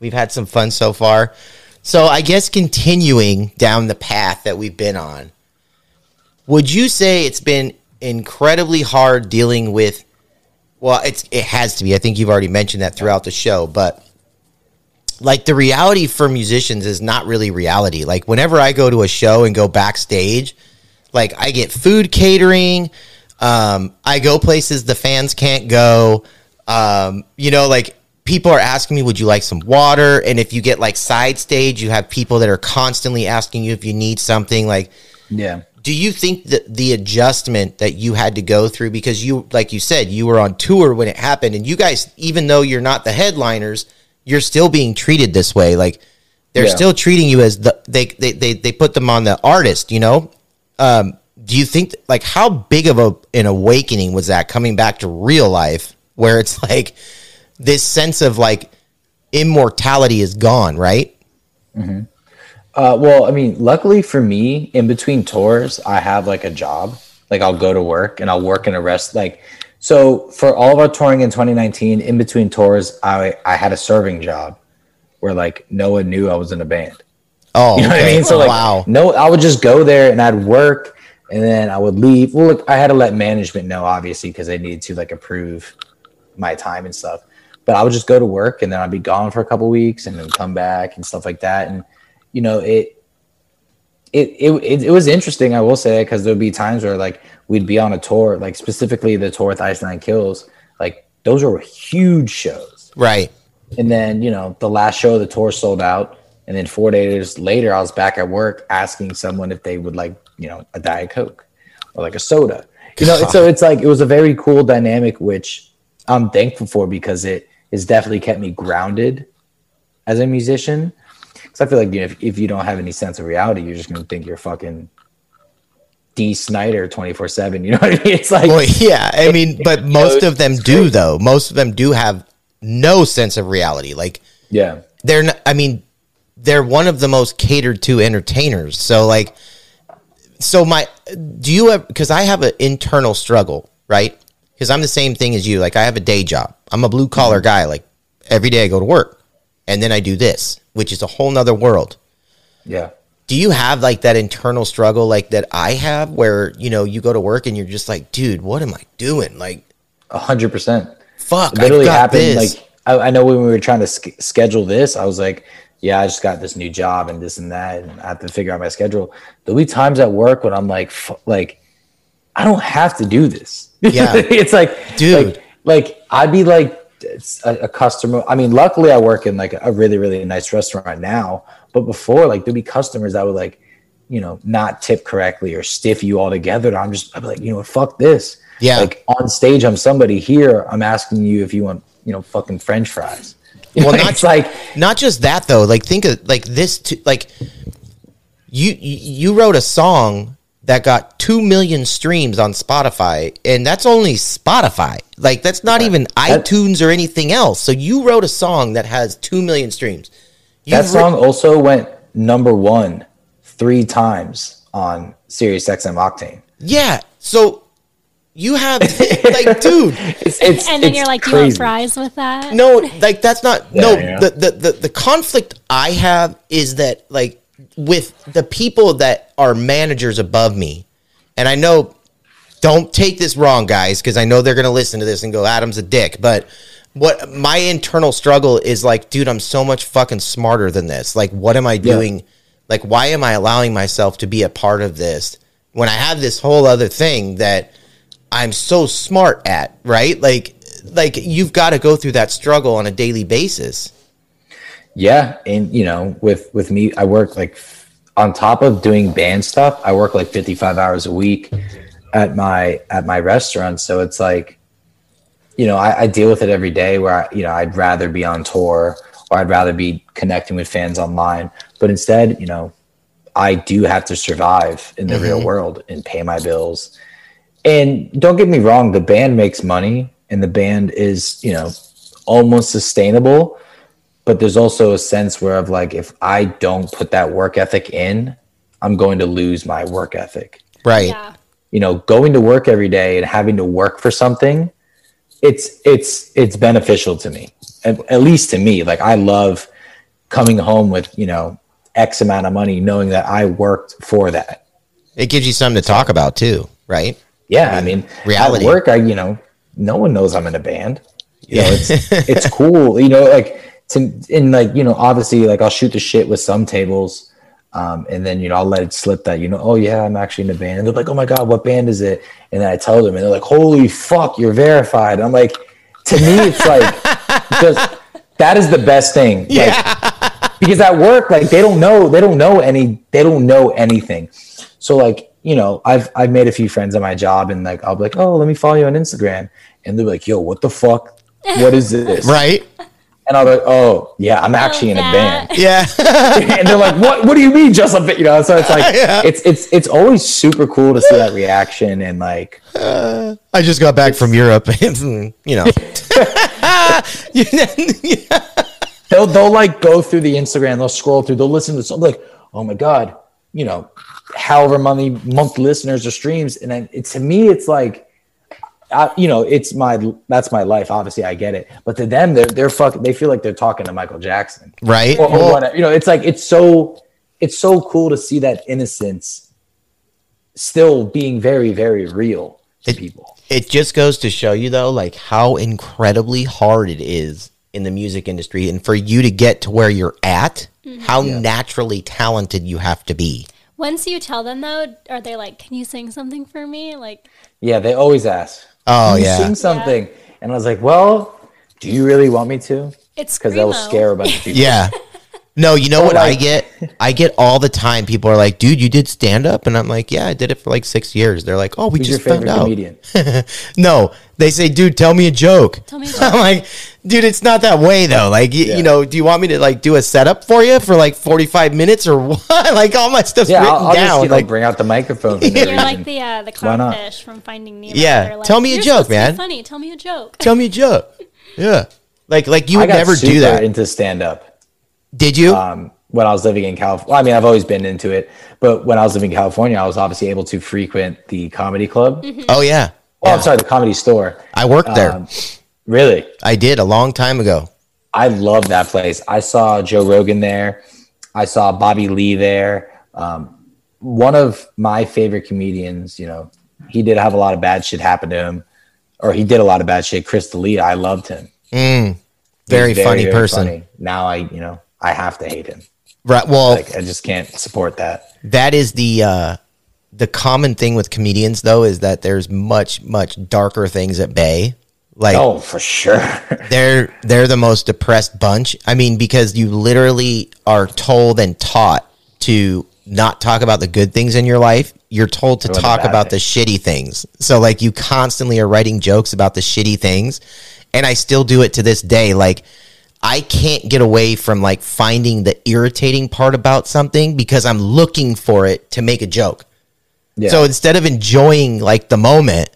We've had some fun so far. So, I guess continuing down the path that we've been on, would you say it's been incredibly hard dealing with? Well, it's it has to be. I think you've already mentioned that throughout the show, but like the reality for musicians is not really reality. Like whenever I go to a show and go backstage, like I get food catering, um, I go places the fans can't go. Um, you know, like people are asking me, would you like some water? And if you get like side stage, you have people that are constantly asking you if you need something. Like, Yeah. do you think that the adjustment that you had to go through because you like you said you were on tour when it happened and you guys even though you're not the headliners you're still being treated this way like they're Yeah. still treating you as the they, they they they put them on the artist you know um do you think like how big of a an awakening was that coming back to real life where it's like this sense of like immortality is gone right Uh, well, I mean, luckily for me, in between tours, I have like a job. Like I'll go to work and I'll work in a rest. Like, so for all of our touring in 2019, in between tours, I I had a serving job where like no one knew I was in a band. oh You know what I mean? So like, wow no, I would just go there and I'd work, and then I would leave. Well, look, I had to let management know, obviously, because they needed to like approve my time and stuff. But I would just go to work, and then I'd be gone for a couple weeks, and then come back and stuff like that. And you know, it it it it, was interesting. I will say because there'd be times where like we'd be on a tour, like specifically the tour with Ice Nine Kills, like those were huge shows. right And then, you know, the last show of the tour sold out. And then four days later, I was back at work asking someone if they would like, you know, a Diet Coke or like a soda. You know, so it's like it was a very cool dynamic, which I'm thankful for because it has definitely kept me grounded as a musician. Because I feel like you know, if, if you don't have any sense of reality, you're just gonna think you're fucking Dee Snider 24 7. You know what I mean? It's like Well, yeah, I mean, but most of them do though. Most of them do have no sense of reality. Like yeah. they're not, I mean, they're one of the most catered to entertainers. So like so my do you have because I have an internal struggle, right? Because I'm the same thing as you. Like I have a day job. I'm a blue collar mm-hmm. guy. Like every day I go to work. And then I do this, which is a whole nother world. Yeah. Do you have like that internal struggle like that I have where, you know, you go to work and you're just like, dude, what am I doing? Like, A hundred percent. fuck, It literally happened this. like I, I know when we were trying to sch- schedule this i was like yeah i just got this new job and this and that and i have to figure out my schedule there'll be times at work when i'm like fu- like i don't have to do this Yeah. it's like Dude. like, like i'd be like a, a customer i mean luckily i work in like a really really nice restaurant now but before like there'd be customers that would like you know not tip correctly or stiff you altogether and i'm just i'd be like you know what fuck this. Yeah. like on stage i'm somebody here i'm asking you if you want you know fucking french fries. You Well, know, not- it's like not just that though. Like think of like this t- like you you wrote a song that got 2 million streams on spotify and that's only spotify like that's not even That- itunes or anything else so you wrote a song that has 2 million streams that You've writ- song also went number one three times on Sirius XM Octane. yeah so you have like dude It's, it's and then it's you're like, do you want fries with that? no like that's not no yeah. The, the the the conflict i have is that like with the people that are managers above me. And i know don't take this wrong guys because i know they're going to listen to this and go adam's a dick. But what my internal struggle is like dude i'm so much fucking smarter than this. Like what am i doing? Like why am i allowing myself to be a part of this when i have this whole other thing that i'm so smart at right? Like like you've got to go through that struggle on a daily basis Yeah, and you know, with with me, I work like on top of doing band stuff. I work like fifty five hours a week at my at my restaurant. So it's like, you know, I, I deal with it every day. Where I, you know, I'd rather be on tour or I'd rather be connecting with fans online. But instead, you know, I do have to survive in the real mm-hmm. world and pay my bills. And don't get me wrong, the band makes money and the band is, you know, almost sustainable but there's also a sense where of like if I don't put that work ethic in, I'm going to lose my work ethic. right Yeah. You know, going to work every day and having to work for something, it's it's it's beneficial to me. At, at least to me. Like I love coming home with, you know, X amount of money knowing that I worked for that. it gives you something to talk about too right Yeah, I mean, reality. at work, I you know, no one knows I'm in a band. You know, it's it's cool. You know, like to and like you know, obviously, like I'll shoot the shit with some tables, um, and then you know I'll let it slip that you know, oh yeah, I'm actually in a band. And they're like, oh my god, what band is it? And then I tell them, and they're like, holy fuck, you're verified. I'm like, to me, it's like just that is the best thing. Like, because at work, like they don't know, they don't know any, they don't know anything. So like, you know, I've I've made a few friends at my job, and like I'll be like, oh, let me follow you on Instagram, and they're like, yo, what the fuck? What is this? Right? And I'm like, oh yeah, I'm oh, actually in a band. Yeah. and they're like, "What? What do you mean, just a bit?" You know, so it's like, Yeah. it's it's it's always super cool to see that reaction and like, uh, I just got back from Europe. And, you know. they'll they'll like go through the Instagram, they'll scroll through, they'll listen to something like, "Oh my god," you know, however many month listeners or streams, and then it, to me, it's like. I, you know, it's my that's my life. Obviously, I get it, but to them, they're they're fucking. They feel like they're talking to Michael Jackson, right? or, or Well, whatever. You know, it's like it's so it's so cool to see that innocence still being very very real to It- people. it just goes to show you though like how incredibly hard it is in the music industry and for you to get to where you're at mm-hmm. how naturally talented you have to be Once you tell them though, are they like, "Can you sing something for me?" Like, Yeah, they always ask. Oh, you yeah. sing something, and I was like, well, do you really want me to? it's Because that will screamo. scare a bunch of people. yeah no you know Or what i get i get all the time people are like dude you did stand up and i'm like yeah i did it for like six years they're like oh we Who's your just found favorite out comedian? no they say dude tell me a joke Tell me a i'm joke. like dude it's not that way though like y- Yeah. you know do you want me to like do a setup for you for like 45 minutes or what like all my stuff's Yeah, written I'll, I'll down just you know, like bring out the microphone. For no You're like the uh, the Why clownfish from Finding Nemo. Yeah, like, tell me a joke, supposed to be man." Funny. Tell me a joke. tell me a joke yeah like like you I would got never super do that into stand up. did you um, when I was living in California. Well, I mean, I've always been into it, but when I was living in California, I was obviously able to frequent the comedy club. oh yeah Oh, Yeah. I'm sorry, the comedy store. i worked there Um, Really, i did a long time ago I love that place. I saw Joe Rogan there. I saw Bobby Lee there. Um, one of my favorite comedians, you know, he did have a lot of bad shit happen to him, or he did a lot of bad shit. Chris D'Elia, I loved him. Mm. very, He's funny person funny. Now I, you know, I have to hate him. right well Like I just can't support that. that is the uh the common thing with comedians though is that there's much much darker things at bay like Oh, for sure. they're they're the most depressed bunch. I mean because you literally are told and taught to not talk about the good things in your life. You're told to the talk bad about the shitty things. So like you constantly are writing jokes about the shitty things. And i still do it to this day. Like i can't get away from like finding the irritating part about something because i'm looking for it to make a joke. Yeah. so instead of enjoying like the moment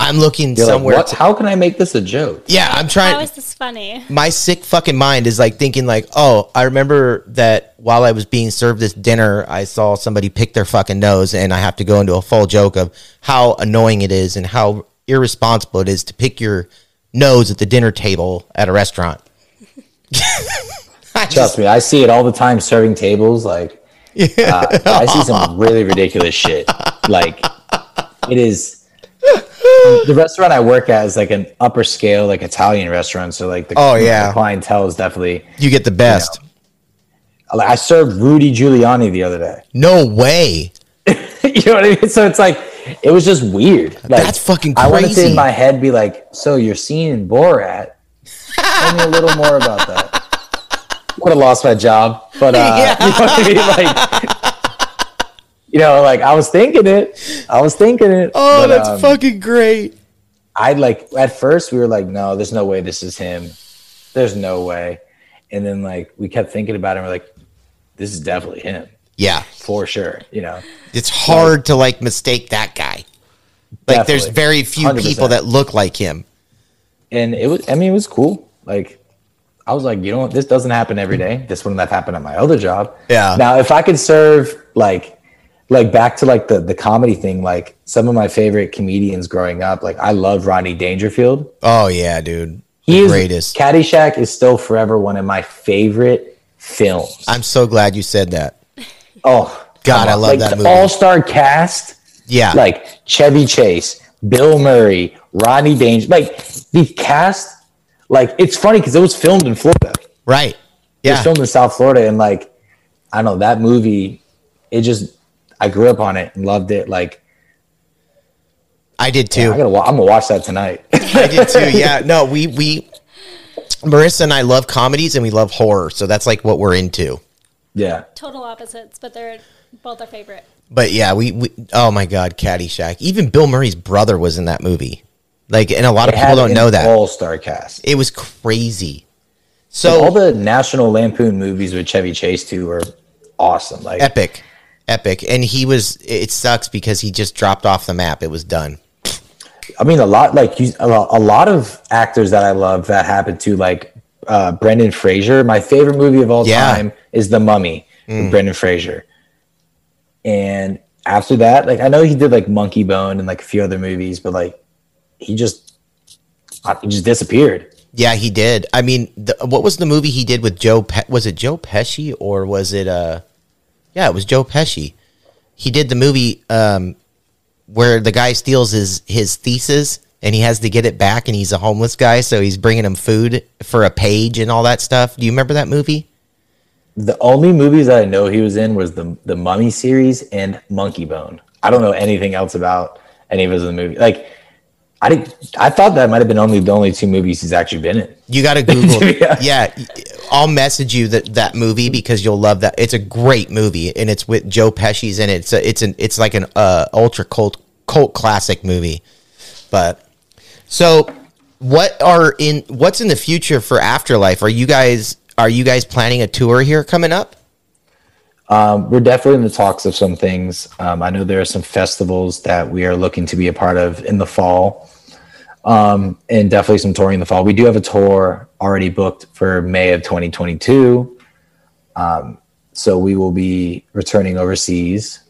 i'm looking You're like, somewhere what? to- How can I make this a joke? yeah i'm trying How is this funny? my sick fucking mind is like thinking like, oh, I remember that while I was being served this dinner, I saw somebody pick their fucking nose, and I have to go into a full joke of how annoying it is and how irresponsible it is to pick your nose at the dinner table at a restaurant. I just, Trust me, I see it all the time serving tables. Like, uh, I see some really ridiculous shit. Like, it is. The restaurant I work at is like an upper scale, like Italian restaurant. So, like, the, Oh, yeah. the clientele is definitely. you get the best. Like, I served Rudy Giuliani the other day. No way. you know what I mean? So it's like it was just weird. Like, That's fucking I wanted to crazy. in my head be like, so you're seeing Borat. Tell me a little more about that. Would have lost my job, but uh, Yeah. you know what I mean? Like, you know, like I was thinking it. I was thinking it. Oh, but, that's um, fucking great. I like at first we were like, no, there's no way this is him. There's no way. And then like we kept thinking about it. and We're like, this is definitely him Yeah, for sure. You know. it's hard to like mistake that guy. Like, there's very few 100%. people that look like him. and it was i mean it was cool like i was like you know what this doesn't happen every day this wouldn't have happened at my other job Yeah. now if i could serve like like back to like the the comedy thing like some of my favorite comedians growing up like i love Rodney Dangerfield Oh yeah, dude. he the is greatest. caddyshack is still forever one of my favorite films I'm so glad you said that. oh God, I love like that movie. all-star cast Yeah. like Chevy Chase, Bill Murray, Rodney Danger, like the cast. Like it's funny because it was filmed in Florida. right. It was Yeah. filmed in South Florida, and like I don't know that movie. It just I grew up on it and loved it. Like I did yeah, too. I gotta, I'm gonna watch that tonight. I did too. Yeah. No, we we Marissa and I love comedies and we love horror, so that's like what we're into. Yeah. Total opposites, but they're both our favorite. But yeah, we, we oh my god, Caddyshack. Even Bill Murray's brother was in that movie. Like, and a lot of people don't know that. All star cast. It was crazy. So So all the National Lampoon movies with Chevy Chase too were awesome. Like epic, epic, and he was. It sucks because he just dropped off the map. It was done. I mean, a lot like you, a lot of actors that I love that happened to like uh, Brendan Fraser. My favorite movie of all Yeah. time is The Mummy with Brendan Fraser. And after that, like I know he did like Monkey Bone and like a few other movies, but like he just uh, he just disappeared. Yeah, he did. I mean, the, what was the movie he did with Joe? Pe- was it Joe Pesci or was it? uh Yeah, it was Joe Pesci. He did the movie um where the guy steals his his thesis and he has to get it back, and he's a homeless guy, so he's bringing him food for a page and all that stuff. Do you remember that movie? The only movies that I know he was in was the the Mummy series and Monkey Bone. I don't know anything else about any of his movies. Like I did, I thought that might have been only the only two movies he's actually been in. You got to Google. Yeah. yeah, I'll message you that that movie because you'll love that. It's a great movie, and it's with Joe Pesci's in it. It's a, it's an it's like an uh, ultra cult cult classic movie. But so, what are in what's in the future for Afterlife? Are you guys are you guys planning a tour here coming up? Um, we're definitely in the talks of some things. Um, I know there are some festivals that we are looking to be a part of in the fall, um, and definitely some touring in the fall. We do have a tour already booked for May of 2022. Um, so we will be returning overseas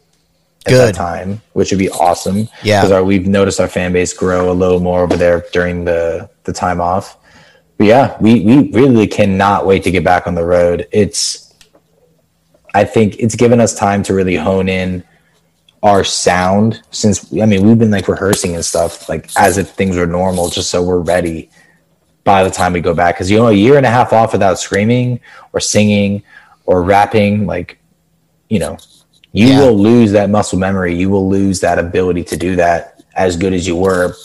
at Good. that time, which would be awesome. Yeah. because we've noticed our fan base grow a little more over there during the the time off. But yeah, we we really cannot wait to get back on the road. It's I think it's given us time to really hone in our sound since I mean we've been like rehearsing and stuff like as if things were normal just so we're ready by the time we go back. Because you know a year and a half off without screaming or singing or rapping like you know you Yeah. will lose that muscle memory. You will lose that ability to do that as good as you were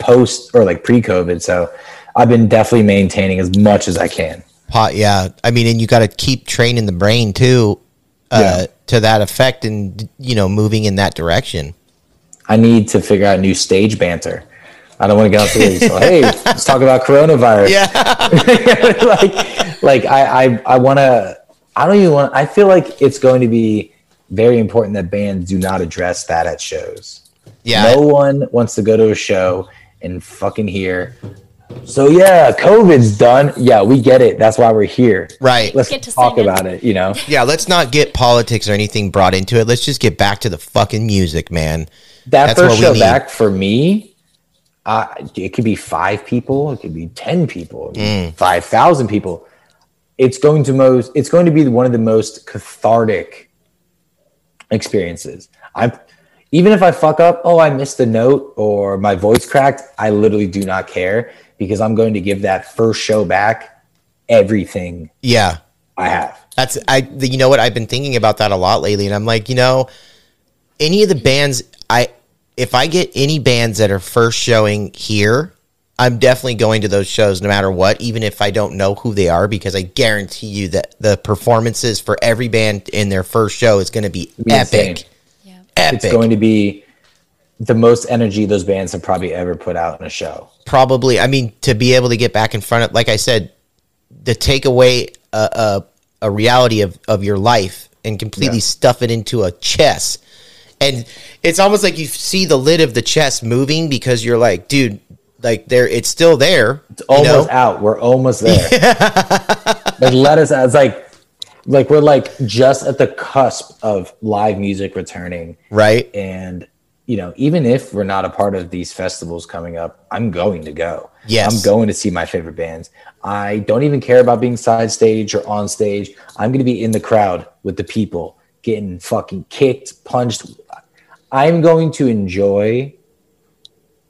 post or like pre-covid. So I've been definitely maintaining as much as I can Pot, yeah. I mean, and you got to keep training the brain too, uh, Yeah. to that effect, and you know, moving in that direction. I need to figure out new stage banter. I don't want to get out there. So, hey, let's talk about coronavirus. Yeah, like, like I, I, I want to. I don't even want. I feel like it's going to be very important that bands do not address that at shows. yeah. No one wants to go to a show and fucking hear. So yeah, COVID's done. Yeah, we get it. That's why we're here. Right. Let's Get to talk sing it. about it. You know. Yeah, let's not get politics or anything brought into it. Let's just get back to the fucking music, man. that That's first what we show need. back for me uh, it could be five people it could be 10 people Mm. 5000 people it's going to most it's going to be one of the most cathartic experiences i'm even if i fuck up oh i missed a note or my voice cracked i literally do not care because i'm going to give that first show back everything Yeah. i have That's I the- you know what I've been thinking about that a lot lately and I'm like, you know, any of the bands I if I get any bands that are first showing here, I'm definitely going to those shows no matter what, even if I don't know who they are because I guarantee you that the performances for every band in their first show is going to be be insane. epic. Epic. it's going to be the most energy those bands have probably ever put out in a show probably i mean to be able to get back in front of like i said to take away a, a, a reality of, of your life and completely Yeah. stuff it into a chest and it's almost like you see the lid of the chest moving because you're like dude like there it's still there It's you know? almost out. We're almost there. like let us. It's like like we're like just at the cusp of live music returning, right and you know even if we're not a part of these festivals coming up, I'm going to go. Yes. I'm going to see my favorite bands. I don't even care about being side stage or on stage. I'm going to be in the crowd with the people getting fucking kicked, punched. I'm going to enjoy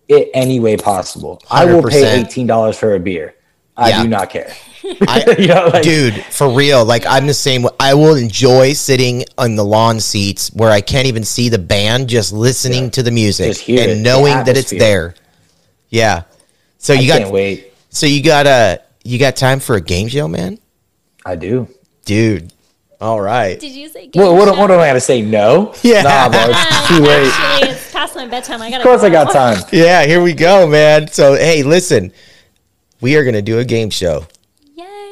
it any way possible. I will pay eighteen dollars for a beer. I Yeah. do not care. I, you know, like, dude for real like i'm the same way i will enjoy sitting on the lawn seats where i can't even see the band just listening Yeah. to the music Just hear it, and the knowing that it's there yeah so I you got can't wait. So you got uh you got time for a game show, man? I do. Dude. All right. Did you say? game What, what, show? what am I gonna say? No. Yeah. Nah, bro. It's Uh, too late. Actually, it's past my bedtime. I gotta. Of course, I got time. Yeah, here we go, man. So, hey, listen. We are going to do a game show.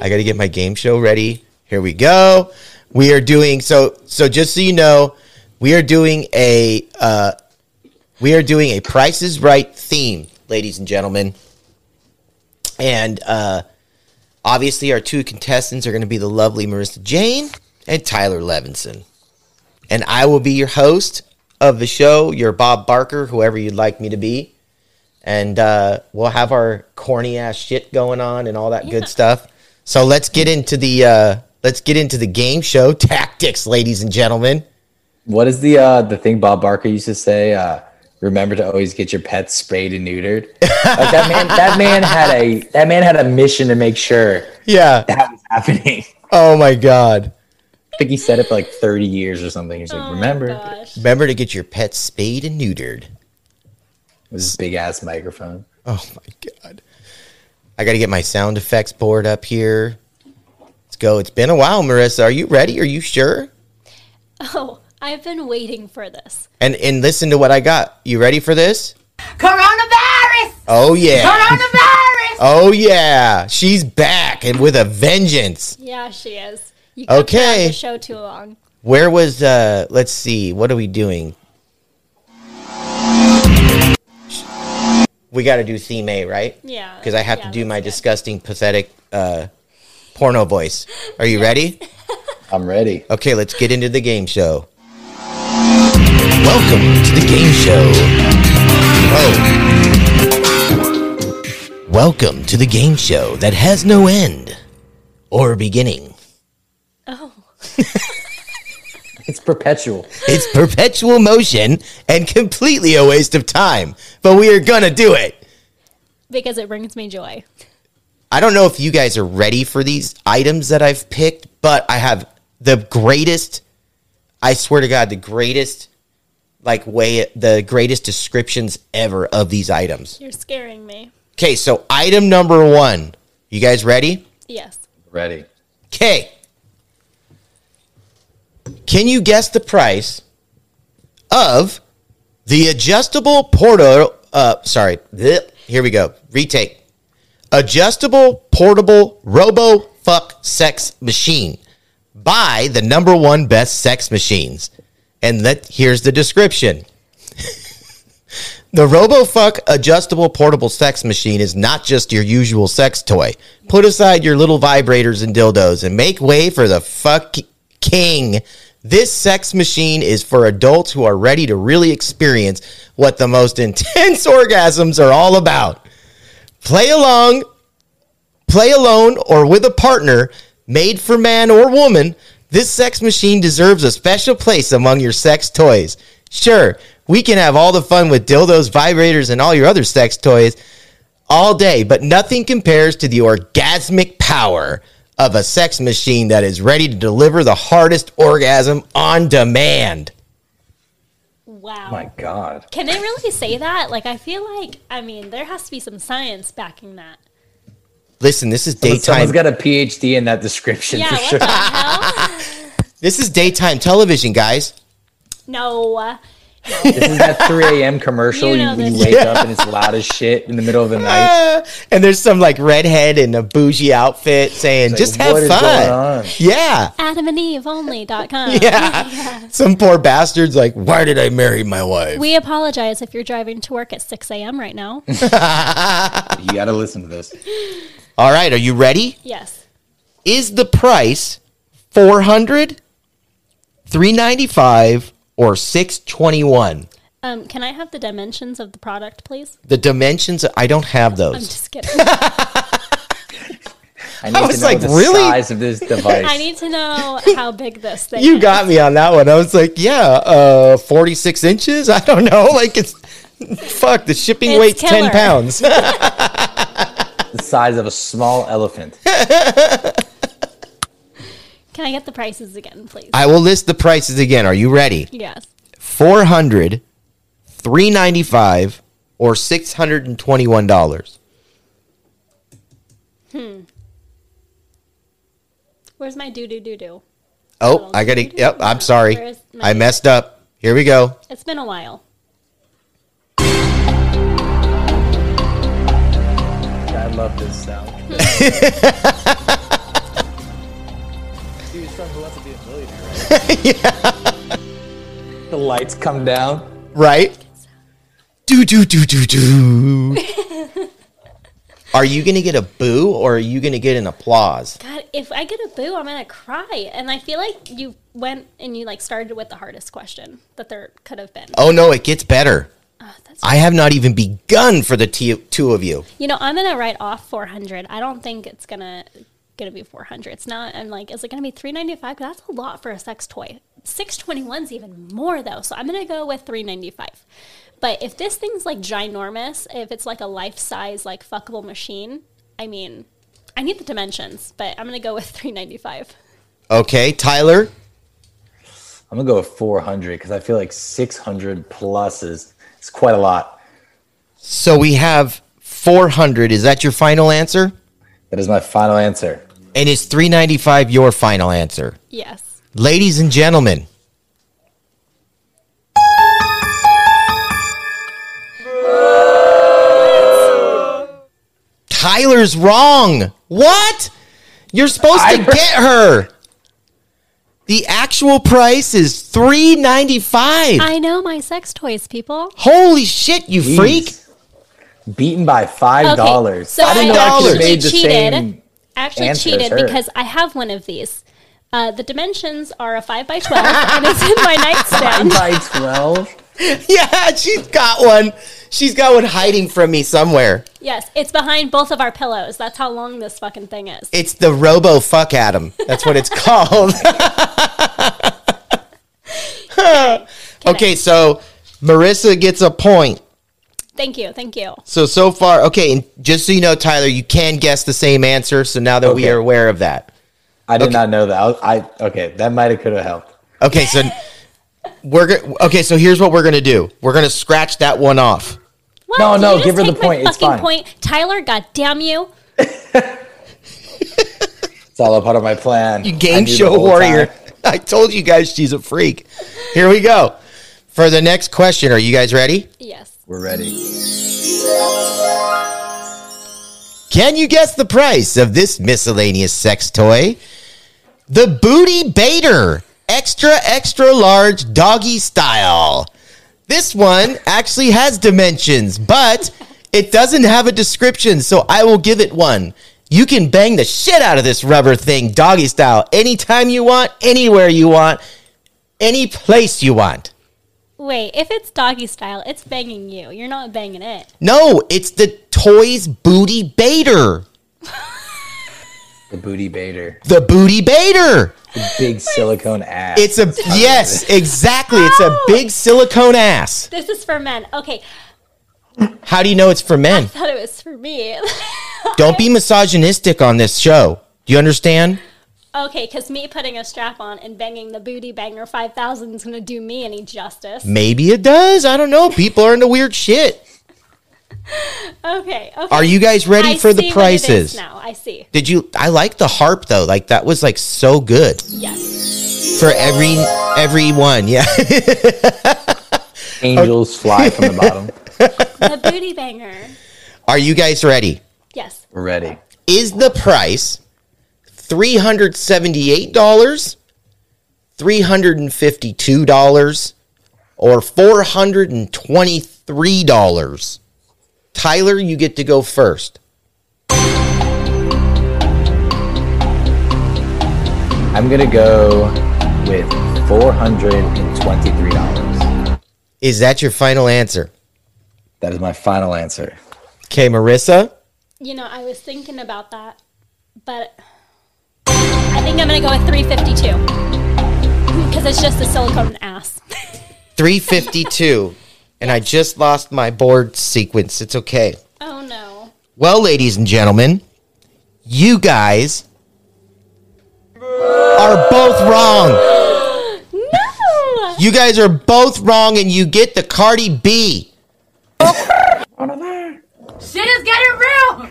I got to get my game show ready. Here we go. We are doing so so just so you know, we are doing a uh we are doing a Price is Right theme, ladies and gentlemen. And uh obviously our two contestants are going to be the lovely Marissa Jane and Tyler Levenson. And I will be your host of the show, your Bob Barker, whoever you'd like me to be. And uh, we'll have our corny ass shit going on and all that Yeah. good stuff. So let's get into the uh, let's get into the game show tactics, ladies and gentlemen. What is the uh, the thing Bob Barker used to say? Uh, remember to always get your pets sprayed and neutered. like that man, that man had a that man had a mission to make sure Yeah. that was happening. Oh my god. I think he said it for like thirty years or something. He's like, Oh remember. Remember to get your pets spayed and neutered. with this big ass microphone. Oh my god. I got to get my sound effects board up here. Let's go. It's been a while, Marissa. Are you ready? Are you sure? Oh, I've been waiting for this. And and listen to what I got. You ready for this? Coronavirus! Oh yeah. Coronavirus! Oh yeah. She's back and with a vengeance. Yeah, she is. You Okay. the show too long. Where was uh let's see. What are we doing? We got to do theme A, right? Yeah. Because I have yeah, to do my good. disgusting pathetic uh porno voice. Are you ready? I'm ready. Okay, let's get into the game show. Welcome to the game show. Oh. Welcome to the game show that has no end or beginning. Oh, It's perpetual. It's perpetual motion and completely a waste of time, but we are gonna do it. because it brings me joy. I don't know if you guys are ready for these items that I've picked, but I have the greatest, I swear to God, the greatest, like, way, the greatest descriptions ever of these items. You're scaring me. Okay, so item number one. You guys ready? Yes. Ready. Okay. Can you guess the price of the adjustable portal? Uh, sorry. Bleh. Here we go. Retake. Adjustable portable robo fuck sex machine by the number one best sex machines. And let here's the description. The RoboFuck adjustable portable sex machine is not just your usual sex toy. Put aside your little vibrators and dildos and make way for the fuck king. This sex machine is for adults who are ready to really experience what the most intense orgasms are all about. Play along, play alone or with a partner, made for man or woman, this sex machine deserves a special place among your sex toys. Sure, we can have all the fun with dildos, vibrators, and all your other sex toys all day, but nothing compares to the orgasmic power of a sex machine that is ready to deliver the hardest orgasm on demand. Wow. My god. Can they really say that? Like, I feel like, I mean, there has to be some science backing that. Listen, this is Someone's daytime. got a PhD in that description Yeah, for what sure. the hell? This is daytime television, guys. No. This is that 3 a.m. commercial. You You, know you this. wake up and it's loud as shit in the middle of the night. Uh, and there's some like redhead in a bougie outfit saying, Like, "Just have what is fun." going on? Yeah, AdamandEveOnly.com. yeah. Some poor bastard's like, "Why did I marry my wife?" We apologize if you're driving to work at 6 a.m. right now. You got to listen to this. All right, are you ready? yes. Is the price 400, 395 or 621? Um, can I have the dimensions of the product, please? The dimensions, I don't have those. I'm just kidding. I need was to know like, the really? size of this device. I need to know how big this thing You is. got me on that one. I was like, yeah, uh, 46 inches? I don't know. Like, it's, fuck, the shipping It's weight's 10 pounds. the size of a small elephant. Can I get the prices again, please? I will list the prices again. Are you ready? yes. 400 395 or $621. Hmm. Where's my doo doo doo doo? Oh, I gotta. Yep, I'm sorry. I messed up. Here we go. It's been a while. I love this sound. Millionaire, right? The lights come down. Right? Do do do do do. are you gonna get a boo or are you gonna get an applause? God, if I get a boo, I'm gonna cry. And I feel like you went and you like started with the hardest question that there could have been. Oh no, it gets better. Oh, that's I have not even begun for the t- two of you. You know, I'm gonna write off 400. I don't think it's gonna gonna be 400. It's not. I'm like, is it gonna be 395? That's a lot for a sex toy. 621's even more though. So I'm gonna go with 395. But if this thing's like ginormous, if it's like a life size like fuckable machine, I mean, I need the dimensions, but I'm gonna go with 395. Okay, Tyler. I'm gonna go with 400 because I feel like 600 plus is, is quite a lot. So we have 400. Is that your final answer? That is my final answer. And is 395 your final answer? Yes. Ladies and gentlemen, Tyler's wrong. What? You're supposed to I- get her. The actual price is 395. I know my sex toys, people. Holy shit, you Jeez. freak. Beaten by five dollars. so I didn't I know I actually actually made the cheated. same. Actually answer cheated her. because I have one of these. Uh, the dimensions are a 5 by 12 and it's in my nightstand. by 12. Yeah, she's got one. She's got one hiding from me somewhere. Yes, it's behind both of our pillows. That's how long this fucking thing is. It's the Robo Fuck Adam. That's what it's called. okay, so Marissa gets a point. Thank you, thank you. So so far, okay, and just so you know, Tyler, you can guess the same answer. So now that we are aware of that, I did Okay. not know that. I, was- I okay, that might have could have helped. okay, so we're go- okay. So here's what we're gonna do. We're gonna scratch that one off. What? No, Did no, give her the take my point. It's fucking fine. point, Tyler. God damn you! It's all a part of my plan. You game show warrior. time. I told you guys she's a freak. Here we go. For the next question, are you guys ready? Yes. We're ready. Can you guess the price of this miscellaneous sex toy? The Booty Baiter, extra, extra large doggy style. This one actually has dimensions, but it doesn't have a description, so I will give it one. You can bang the shit out of this rubber thing, doggy style, anytime you want, anywhere you want, any place you want. Wait, if it's doggy style, it's banging you. You're not banging it. No, it's the Toys Booty Baiter. The booty baiter. The Booty Baiter. The big silicone ass. It's a yes, exactly. It's a big silicone ass. This is for men. Okay, How do you know it's for men? I thought it was for me. Don't be misogynistic on this show. Do you understand? Okay, because me putting a strap on and banging the booty banger 5000 is going to do me any justice. Maybe it does. I don't know. People are into weird shit. Okay, okay. Are you guys ready I for the see what it is prices? now. I see. Did you I like the harp though. Like that was like so good Yes. for every every one. Yeah. Angels fly from the bottom. The booty banger. Are you guys ready? Yes. We're ready. Is the price $378, $352, or $423? Tyler, you get to go first. I'm gonna go with four hundred and twenty-three dollars. Is that your final answer? That is my final answer. Okay, Marissa. You know, I was thinking about that, but I think I'm going to go with 352 because it's just a silicone ass. 352. and I just lost my board sequence. It's okay. oh no. Well, ladies and gentlemen, you guys are both wrong. No! You guys are both wrong, and you get the Cardi B. Oh, Shit is getting real.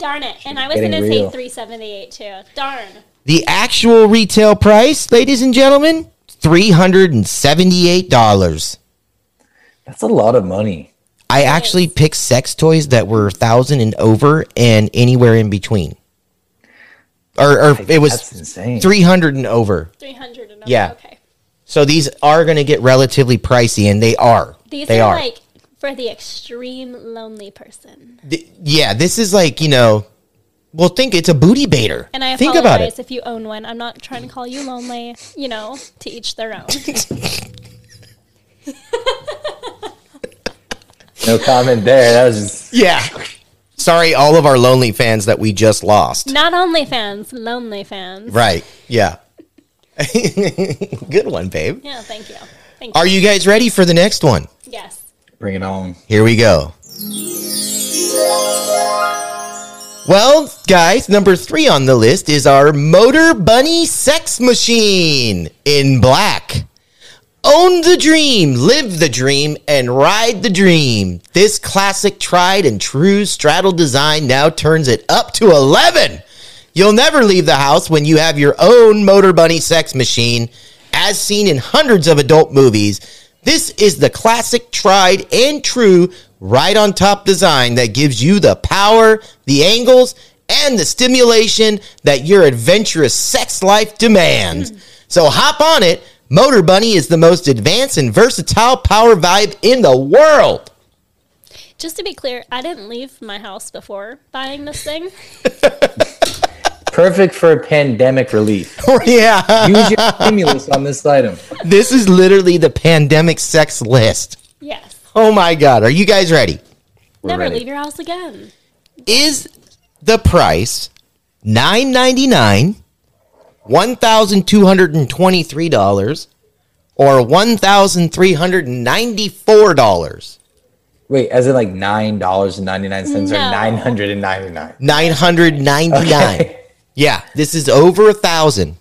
Darn it. And I was going to say 378 too. Darn. The actual retail price, ladies and gentlemen, $378. That's a lot of money. I actually picked sex toys that were 1000 and over and anywhere in between. Or, or it was That's insane. 300 and over. 300 and over. Yeah. Okay. So these are going to get relatively pricey and they are. These they are, are. like for the extreme lonely person. Th- yeah, this is like, you know, well think it's a booty baiter. And I think about it. if you own one. I'm not trying to call you lonely. You know, to each their own. No comment there. That was just Yeah. Sorry all of our lonely fans that we just lost. not only fans, lonely fans. Right. Yeah. Good one, babe. Yeah, thank you. Thank you. Are you guys ready for the next one? Yes. Bring it on. Here we go. Well, guys, number three on the list is our Motor Bunny Sex Machine in black. Own the dream, live the dream, and ride the dream. This classic tried and true straddle design now turns it up to 11. You'll never leave the house when you have your own Motor Bunny sex machine. As seen in hundreds of adult movies, this is the classic tried and true right on top design that gives you the power, the angles, and the stimulation that your adventurous sex life demands. Hmm. So hop on it. Motor Bunny is the most advanced and versatile power vibe in the world. Just to be clear, I didn't leave my house before buying this thing. Perfect for a pandemic relief. Oh, yeah. Use your stimulus on this item. This is literally the pandemic sex list. Yes. Oh my God. Are you guys ready? Never ready. leave your house again. Is the price nine ninety nine, one thousand two hundred and twenty three dollars, or one thousand three hundred and ninety four dollars? Wait, as in like nine dollars and ninety nine cents or No. nine hundred and ninety nine? Nine hundred ninety nine. Okay. Yeah, this is over a thousand.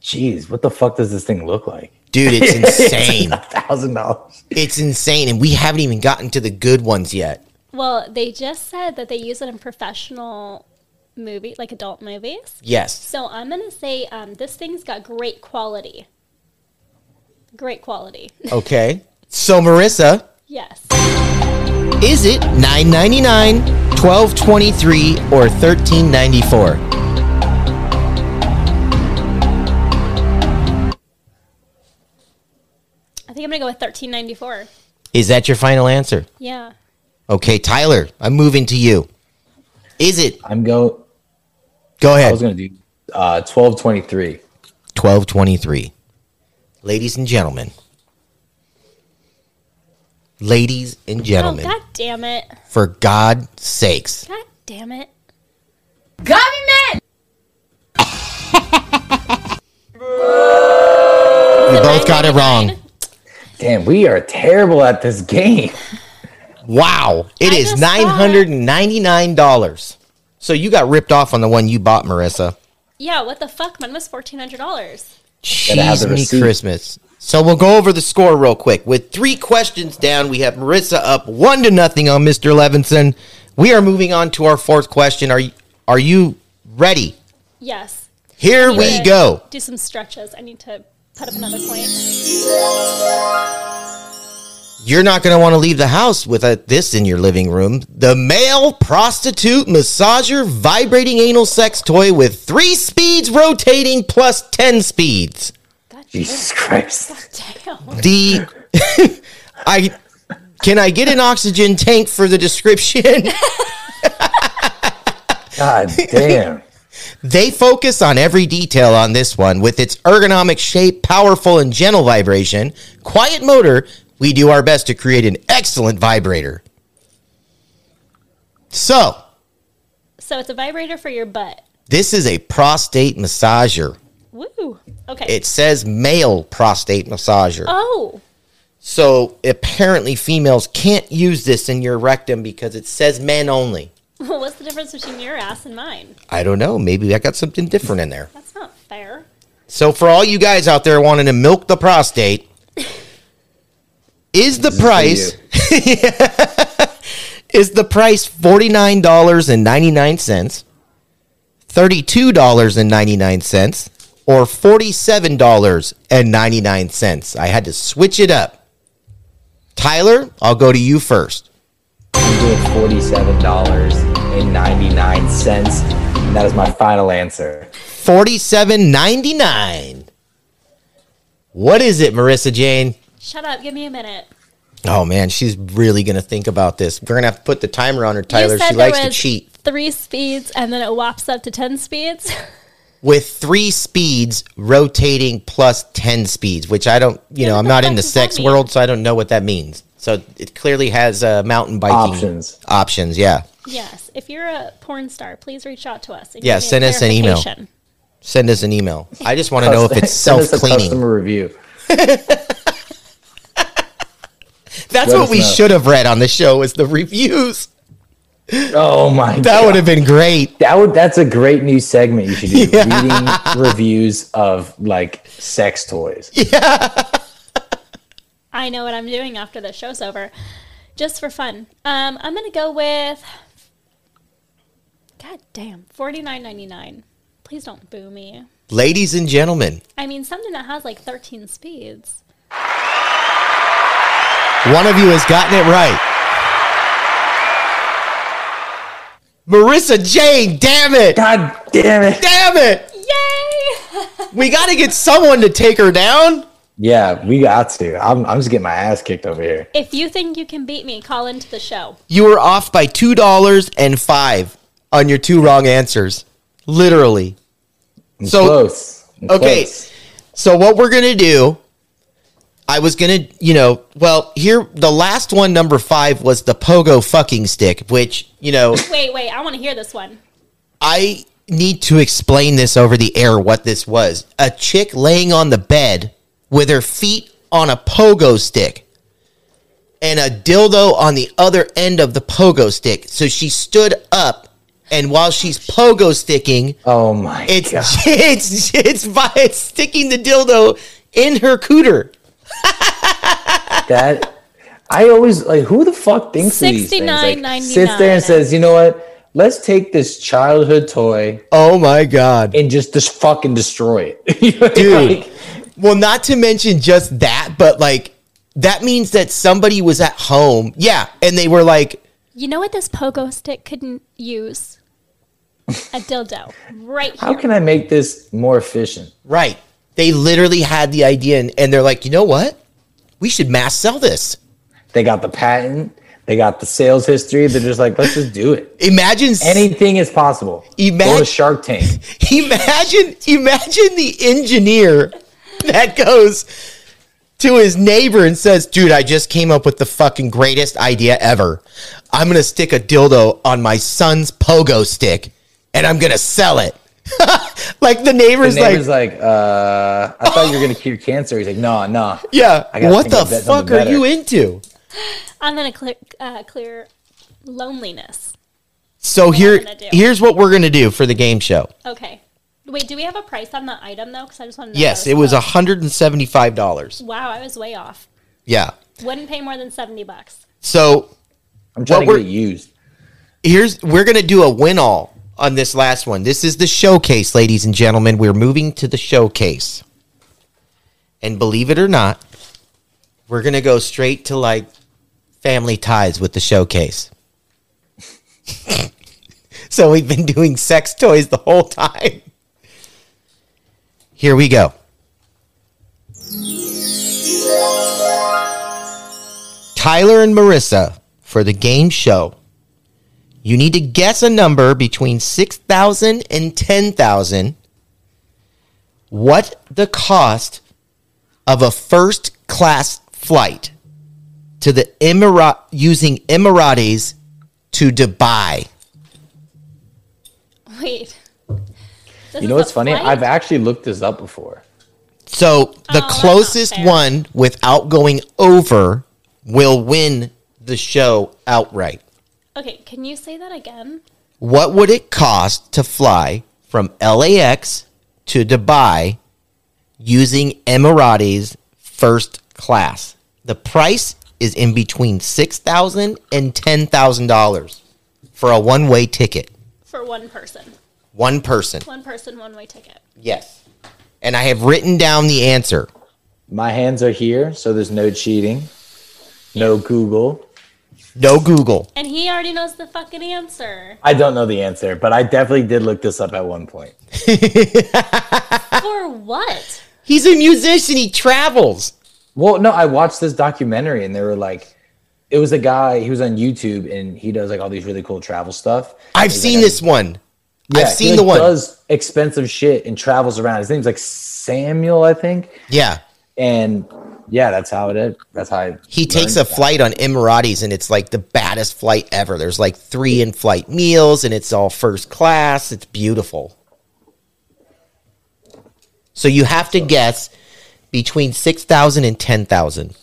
Jeez, what the fuck does this thing look like? Dude, it's insane. A thousand dollars. it's insane. And we haven't even gotten to the good ones yet. Well, they just said that they use it in professional movie, like adult movies. Yes. So I'm gonna say um, this thing's got great quality. Great quality. Okay. So Marissa, yes. Is it nine ninety nine, twelve twenty three, or thirteen ninety four? I think I'm gonna go with 1394. Is that your final answer? Yeah. Okay, Tyler, I'm moving to you. Is it? I'm go. Go ahead. I was gonna do uh twelve twenty three. 1223. Ladies and gentlemen. Ladies and oh, gentlemen, Oh god damn it. for God's sakes. God damn it. Government! You both got it wrong. Damn, we are terrible at this game. Wow. it I is $999. So you got ripped off on the one you bought, Marissa. Yeah, what the fuck? Mine was fourteen hundred dollars. Gotta have Cheese me. Christmas. So we'll go over the score real quick. With three questions down, we have Marissa up one to nothing on Mr. Levenson. We are moving on to our fourth question. Are you, are you ready? Yes. Here we go. Do some stretches. I need to put up another point. You're not going to want to leave the house with a, this in your living room. The male prostitute massager vibrating anal sex toy with three speeds rotating plus 10 speeds. God Jesus Christ. damn. The I can I get an oxygen tank for the description? God damn. They focus on every detail on this one with its ergonomic shape, powerful and gentle vibration, quiet motor. We do our best to create an excellent vibrator. So, So it's a vibrator for your butt. this is a prostate massager. Woo. Okay. It says male prostate massager. oh. So, apparently females can't use this in your rectum because it says men only. Well, what's the difference between your ass and mine? I don't know. Maybe I got something different in there. That's not fair. So for all you guys out there wanting to milk the prostate, is the is price Is the price $49.99, $32.99, or $47.99? I had to switch it up. Tyler, I'll go to you first. I'm doing forty-seven dollars and ninety-nine cents, and that is my final answer. $47.99. What is it, Marissa Jane? Shut up. Give me a minute. Oh man, she's really gonna think about this. We're gonna have to put the timer on her, You Tyler. said She there likes to cheat. Three speeds, and then it whops up to ten speeds. With three speeds rotating plus ten speeds, which I don't, you Yeah, know, I'm not in the sex world, so I don't know what that means. So it clearly has uh, mountain biking Options. Options, yeah. yes. If you're a porn star, please reach out to us. Yeah, give me a send us an email. Send us an email. I just want to know if it's Send us self a cleaning. customer review. That's Let what we know. should have read on the show is the reviews. Oh my god. That god. would have been great. That would that's a great new segment you should do. Reading reviews of like sex toys. I know what I'm doing after the show's over, just for fun. Um, I'm gonna go with. God damn, forty nine ninety nine. Please don't boo me. Ladies and gentlemen, I mean, something that has like 13 speeds. One of you has gotten it right. Marissa Jane, damn it. God damn it. Damn it. Yay! We got to get someone to take her down. Yeah, we got to. I'm, I'm just getting my ass kicked over here. if you think you can beat me, call into the show. You were off by $2 and 5 on your two wrong answers. Literally. I'm So- close. I'm okay. close. So what we're going to do I was going to, you know, well, here the last one number 5 was the pogo fucking stick, which, you know, Wait, wait, I want to hear this one. I need to explain this over the air what this was. A chick laying on the bed with her feet on a pogo stick and a dildo on the other end of the pogo stick. So she stood up and while she's pogo sticking, Oh my it's god. it's it's by it's sticking the dildo in her cooter. that I always like who the fuck thinks of these things? Like, sits there and says, you know what? Let's take this childhood toy Oh my god. and just just fucking destroy it. Dude. like, Well, not to mention just that, but like that means that somebody was at home. Yeah, and they were like, You know what this pogo stick couldn't use? A dildo. Right here. how can I make this more efficient? right. They literally had the idea and, and they're like, you know what? We should mass sell this. They got the patent, they got the sales history. They're just like, let's just do it. Imagine Anything is possible. Ima- Go to Shark Tank. imagine imagine the engineer that goes to his neighbor and says, "Dude, I just came up with the fucking greatest idea ever. I'm going to stick a dildo on my son's pogo stick and I'm going to sell it." like the The neighbor's neighbor's like, like, uh, I thought you were gonna cure cancer. He's like, no, no. "Yeah, what the fuck something are you into?" I'm going to clear, uh, clear loneliness. So here gonna here's what we're going to do for the game show. Okay. Wait, do we have a price on the item though? Because I just want to. Yes, it was close. $175. Wow, I was way off. Yeah. Wouldn't pay more than 70 bucks. So I'm trying What to we're- get it used. here's we're gonna do a win all on this last one. This is the showcase, ladies and gentlemen. We're moving to the showcase, and believe it or not, we're gonna go straight to like family ties with the showcase. so we've been doing sex toys the whole time. Here we go. Tyler and Marissa for the game show. You need to guess a number between 6,000 and 10,000. What the cost of a first class flight to the Emirat using Emirates to Dubai? Wait. This You know what's funny? flight? I've actually looked this up before. So the Oh, closest one without going over will win the show outright. Okay, can you say that again? What would it cost to fly from LAX to Dubai using Emirates first class? The price is in between six thousand and ten thousand dollars for a one way ticket. For one person. One person. One person, one way ticket. Yes. And I have written down the answer. My hands are here, so there's no cheating, no Google. No Google. And he already knows the fucking answer. I don't know the answer, but I definitely did look this up at one point. For what? He's a musician. He travels. Well, no, I watched this documentary and they were like, it was a guy, he was on YouTube and he does like all these really cool travel stuff. I've He's seen like, this one. Yeah, I've he, seen like, the one. Does expensive shit and travels around. His name's like Samuel, I think. Yeah. And yeah, that's how it is. That's how I he takes a flight on Emirates, and it's like the baddest flight ever. There's like three in flight meals, and it's all first class. It's beautiful. So you have to so. guess between 6,000 and 10,000.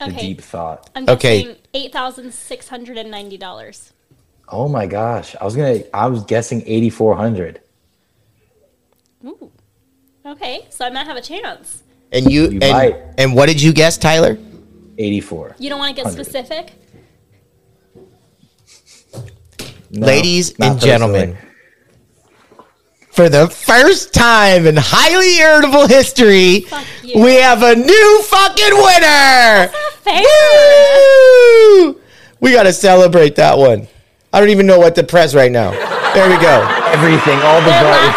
Okay. Deep thought. I'm okay. $8,690. Oh my gosh. I was gonna I was guessing eighty four hundred. Ooh. Okay, so I might have a chance. And you, You and, might. and what did you guess, Tyler? Eighty four. You don't want to get specific? Ladies and gentlemen, for the first time in highly irritable history, we have a new fucking winner. Fair. Woo! We got to celebrate that one. I don't even know what to press right now. There we go. everything, all the They're buttons.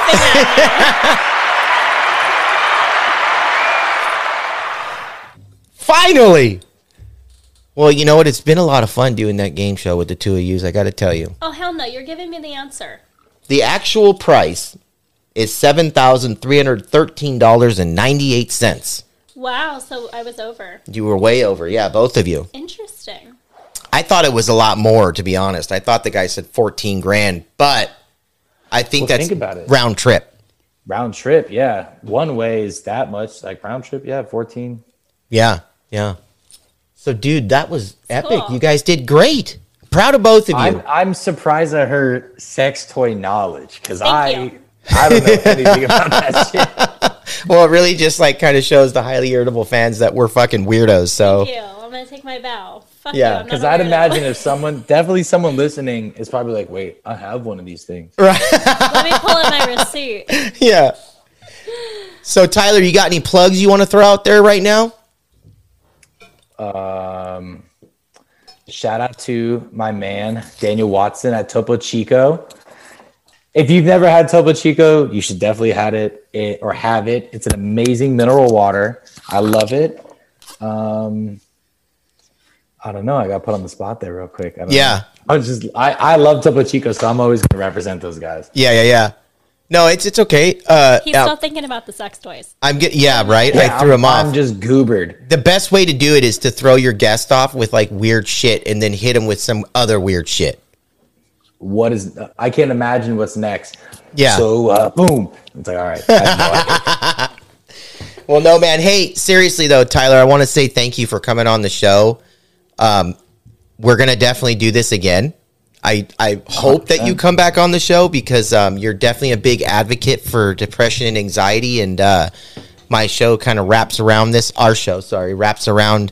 Finally. Well, you know what? It's been a lot of fun doing that game show with the two of yous. I got to tell you. Oh hell no! You're giving me the answer. The actual price is seven thousand three hundred thirteen dollars and ninety eight cents. Wow. So I was over. You were way over, yeah, both of you. Interesting. I thought it was a lot more, to be honest. I thought the guy said fourteen grand, but I think Well, that's think about it. round trip. Round trip, yeah. One way is that much. Like round trip, yeah, fourteen. Yeah, yeah. So, dude, that was epic. Cool. You guys did great. Proud of both of you. I'm I'm surprised at her sex toy knowledge because I you. I don't know anything about that shit. well, it really just like kind of shows the highly irritable fans that we're fucking weirdos. So, Thank you. I'm gonna take my bow. Fuck Yeah, because I'm Because not a I'd imagine if someone, definitely someone listening, is probably like, "Wait, I have one of these things." Right. Let me pull up my receipt. yeah. So, Tyler, you got any plugs you want to throw out there right now? Um, shout out to my man Daniel Watson at Topo Chico. If you've never had Topo Chico, you should definitely had it, it or have it. It's an amazing mineral water. I love it. Um, I don't know. I got put on the spot there real quick. I don't Yeah. know. I was just I, I love Topo Chico, so I'm always gonna represent those guys. Yeah, yeah, yeah. No, it's it's okay. Uh, He's now, still thinking about the sex toys. I'm getting yeah, right. Yeah, I threw I'm, him off. I'm just goobered. the best way to do it is to throw your guest off with like weird shit, and then hit him with some other weird shit. What is I can't imagine what's next. Yeah. So uh, boom. It's like all right. I no. Well, no, man. Hey, seriously though, Tyler, I want to say thank you for coming on the show. Um, we're gonna definitely do this again. I I hope that you come back on the show because um, you're definitely a big advocate for depression and anxiety, and uh, my show kind of wraps around this. Our show, sorry, wraps around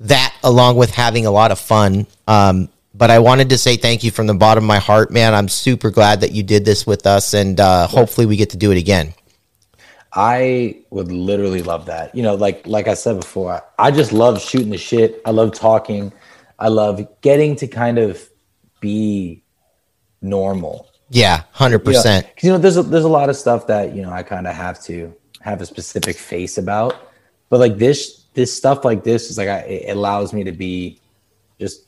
that along with having a lot of fun. Um, but I wanted to say thank you from the bottom of my heart, man. I'm super glad that you did this with us, and uh, hopefully we get to do it again. I would literally love that. You know, like like I said before, I just love shooting the shit. I love talking. I love getting to kind of be normal. Yeah, hundred percent. 'cause, you know, there's a, there's a lot of stuff that you know I kind of have to have a specific face about, but like this this stuff like this is like I, it allows me to be just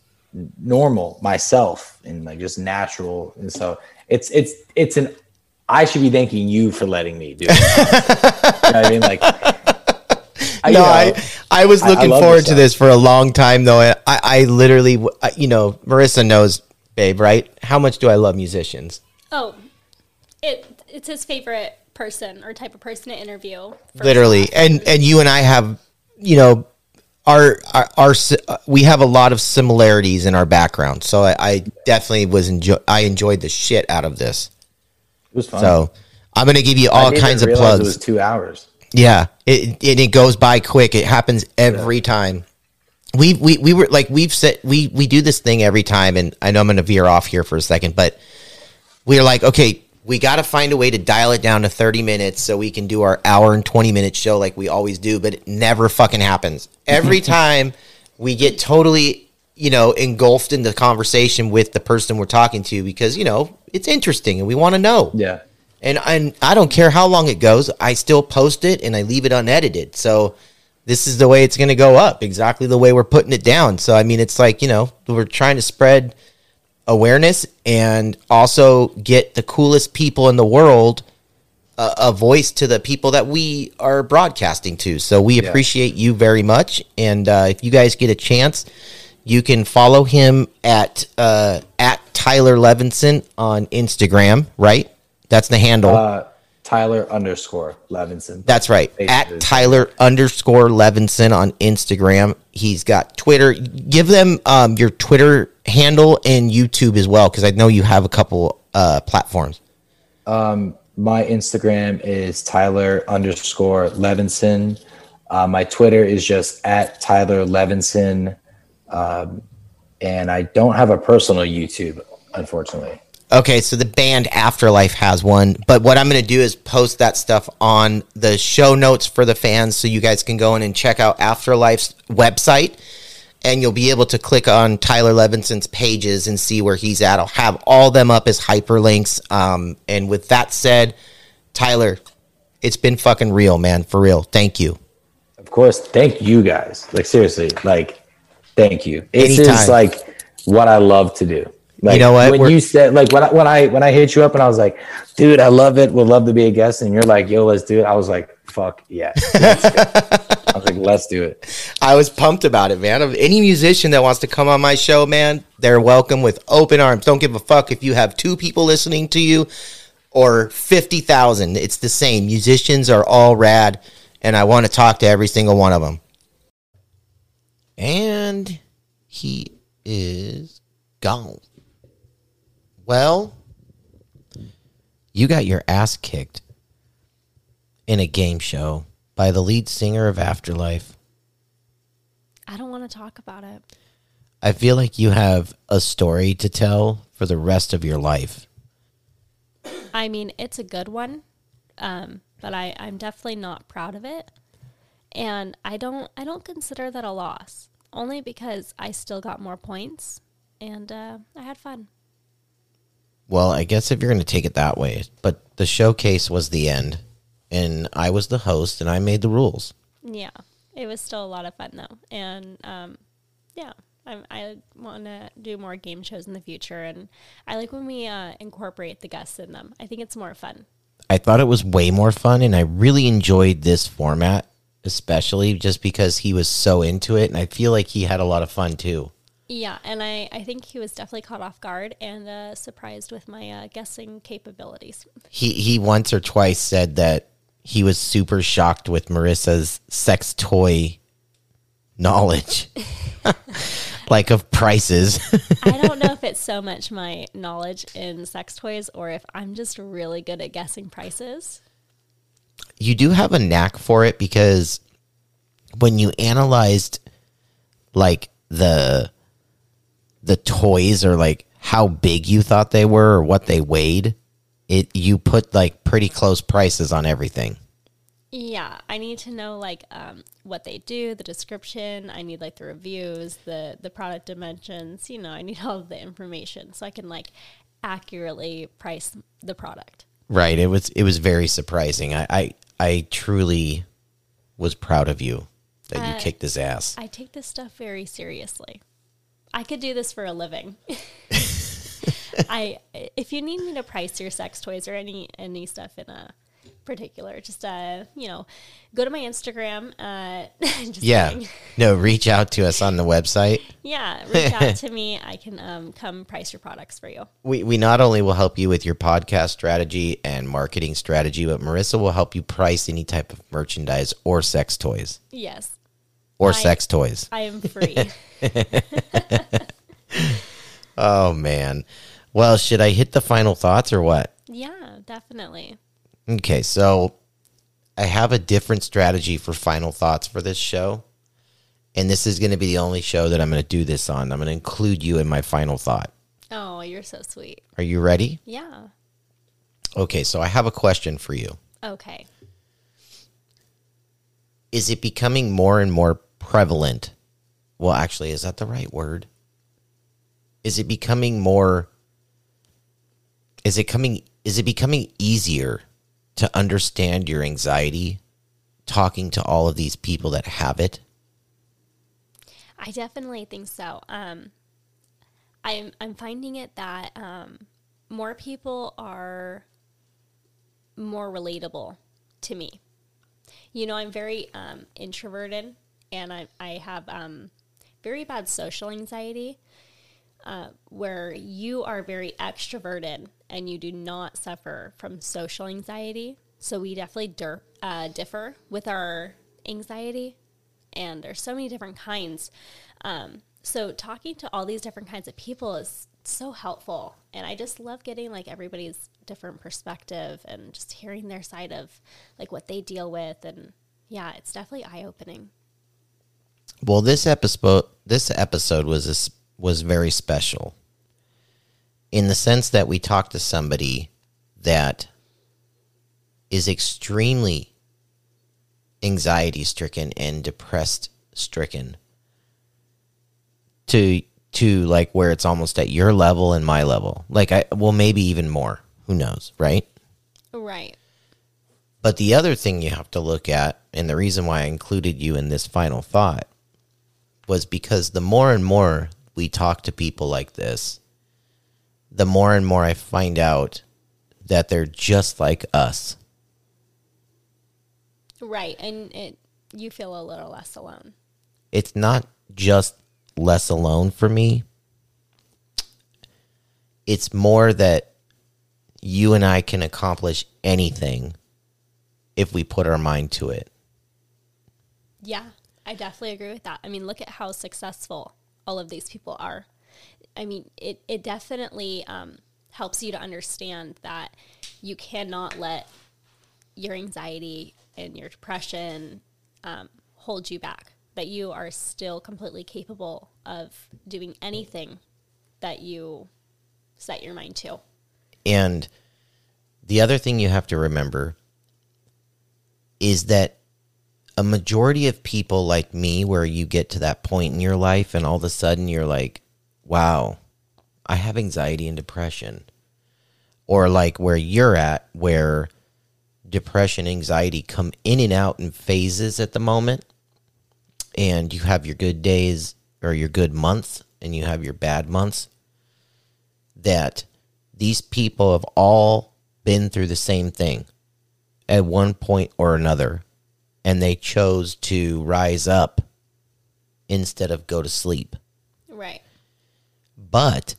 normal myself and like just natural, and so it's it's it's an I should be thanking you for letting me do it. you know what I mean? Like, I, no, you know, I I was I- I looking forward this to this for a long time though. I I literally, w- I- you know, Marissa knows, babe, right? How much do I love musicians? Oh, it it's his favorite person or type of person to interview. literally, and and you and I have, you know, our our, our uh, we have a lot of similarities in our background. So I, I definitely was enjoy I enjoyed the shit out of this. It was fun. So I'm going to give you all didn't kinds of plugs. It was two hours. Yeah, it, it it goes by quick. It happens every time. We we we were like we've said we we do this thing every time, and I know I'm going to veer off here for a second, but we're like, okay, we got to find a way to dial it down to 30 minutes so we can do our hour and 20 minute show like we always do, but it never fucking happens. Every time we get totally, you know, engulfed in the conversation with the person we're talking to because, you know, it's interesting and we want to know. Yeah. And and I don't care how long it goes. I still post it and I leave it unedited. So this is the way it's going to go up. Exactly the way we're putting it down. So I mean, it's like you know we're trying to spread awareness and also get the coolest people in the world a, a voice to the people that we are broadcasting to. So we appreciate you very much. And uh, if you guys get a chance, you can follow him at uh, at Tyler Levenson on Instagram. Right, that's the handle. Uh, Tyler underscore Levenson. That's right. Basically At. Tyler underscore Levenson on Instagram. He's got Twitter. Give them um, your Twitter handle and YouTube as well, because I know you have a couple uh, platforms. Um, My Instagram is Tyler underscore Levenson. Uh, my Twitter is just at Tyler Levenson. Um, and I don't have a personal YouTube, unfortunately. Okay, so the band Afterlife has one, but what I'm going to do is post that stuff on the show notes for the fans so you guys can go in and check out Afterlife's website and you'll be able to click on Tyler Levenson's pages and see where he's at. I'll have all them up as hyperlinks. Um, and with that said, Tyler, it's been fucking real, man, for real. Thank you. Of course, thank you guys. Like seriously, like thank you. It's Anytime. just like what I love to do. Like, you know what? When We're- you said like when I when I when I hit you up and I was like, dude, I love it. Would love to be a guest. And you're like, yo, let's do it. I was like, fuck yeah. I was like, let's do it. I was pumped about it, man. Of Any musician that wants to come on my show, man, they're welcome with open arms. Don't give a fuck if you have two people listening to you or 50,000. It's the same. Musicians are all rad, and I want to talk to every single one of them. And he is gone. Well, you got your ass kicked in a game show by the lead singer of Afterlife. I don't want to talk about it. I feel like you have a story to tell for the rest of your life. I mean, it's a good one, um, but I, I'm definitely not proud of it, and I don't I don't consider that a loss. Only because I still got more points, and uh, I had fun. Well, I guess if you're going to take it that way, but the showcase was the end, and I was the host, and I made the rules. Yeah, it was still a lot of fun though, and um, yeah, I, I want to do more game shows in the future, and I like when we uh, incorporate the guests in them. I think it's more fun. I thought it was way more fun, and I really enjoyed this format, especially just because he was so into it, and I feel like he had a lot of fun too. Yeah, and I, I think he was definitely caught off guard and uh, surprised with my uh, guessing capabilities. He he once or twice said that he was super shocked with Marissa's sex toy knowledge, like of prices. I don't know if it's so much my knowledge in sex toys or if I'm just really good at guessing prices. You do have a knack for it because when you analyzed like the the toys or like how big you thought they were or what they weighed it you put like pretty close prices on everything Yeah, I need to know like um, what they do, the description. I need like the reviews, the the product dimensions. You know, I need all of the information so I can like accurately price the product. right it was it was very surprising i i, I truly was proud of you that you Uh, kicked his ass I take this stuff very seriously. I could do this for a living. I if you need me to price your sex toys or any any stuff in a particular, just uh, you know, go to my Instagram. Uh, just yeah kidding. no reach out to us on the website yeah, reach out to me. I can um, come price your products for you. we, we not only will help you with your podcast strategy and marketing strategy, but Marissa will help you price any type of merchandise or sex toys Yes, or I- sex toys. I am free. Oh man. Well, should I hit the final thoughts or what? yeah, definitely. Okay, so I have a different strategy for final thoughts for this show. And this is going to be the only show that I'm going to do this on. I'm going to include you in my final thought. Oh, you're so sweet. Are you ready? Yeah. Okay, so I have a question for you. Okay. Is it becoming more and more prevalent? Well, actually, is that the right word? Is it becoming more is it coming is it becoming easier to understand your anxiety talking to all of these people that have it? I definitely think so. Um, I'm I'm finding it that um, more people are more relatable to me. You know, I'm very um, introverted, and I I have um, very bad social anxiety. Uh, where you are very extroverted and you do not suffer from social anxiety. So we definitely dir- uh, differ with our anxiety and there's so many different kinds. Um, so talking to all these different kinds of people is so helpful, and I just love getting like everybody's different perspective and just hearing their side of like what they deal with, and yeah, it's definitely eye opening. Well, this episode this episode was was very special in the sense that we talked to somebody that is extremely anxiety stricken and depressed stricken to to like where it's almost at your level and my level. Like i well maybe even more. Who knows right? Right. but the other thing you have to look at, and the reason why I included you in this final thought, was because the more and more we talk to people like this, the more and more I find out that they're just like us. Right, and it you feel a little less alone. It's not just less alone for me, it's more that you and I can accomplish anything if we put our mind to it. Yeah, I definitely agree with that. I mean, look at how successful all of these people are. I mean, it, it definitely um, helps you to understand that you cannot let your anxiety and your depression um, hold you back, that you are still completely capable of doing anything that you set your mind to. And the other thing you have to remember is that a majority of people like me, where you get to that point in your life and all of a sudden you're like, wow, I have anxiety and depression. Or like where you're at, where depression, anxiety come in and out in phases at the moment. And you have your good days or your good months and you have your bad months. That these people have all been through the same thing at one point or another and they chose to rise up instead of go to sleep. Right. but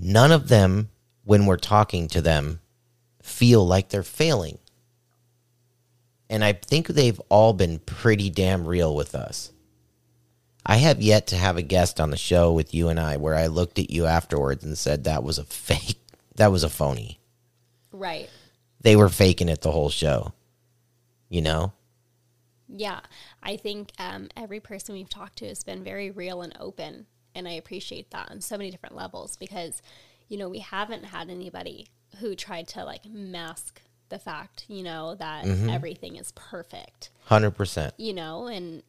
none of them when we're talking to them feel like they're failing. And i think they've all been pretty damn real with us. I have yet to have a guest on the show with you and i where i looked at you afterwards and said that was a fake that was a phony. Right. they were faking it the whole show you know? Yeah, I think um, every person we've talked to has been very real and open, and I appreciate that on so many different levels because, you know, we haven't had anybody who tried to like mask the fact, you know, that everything is perfect, 100% you know, and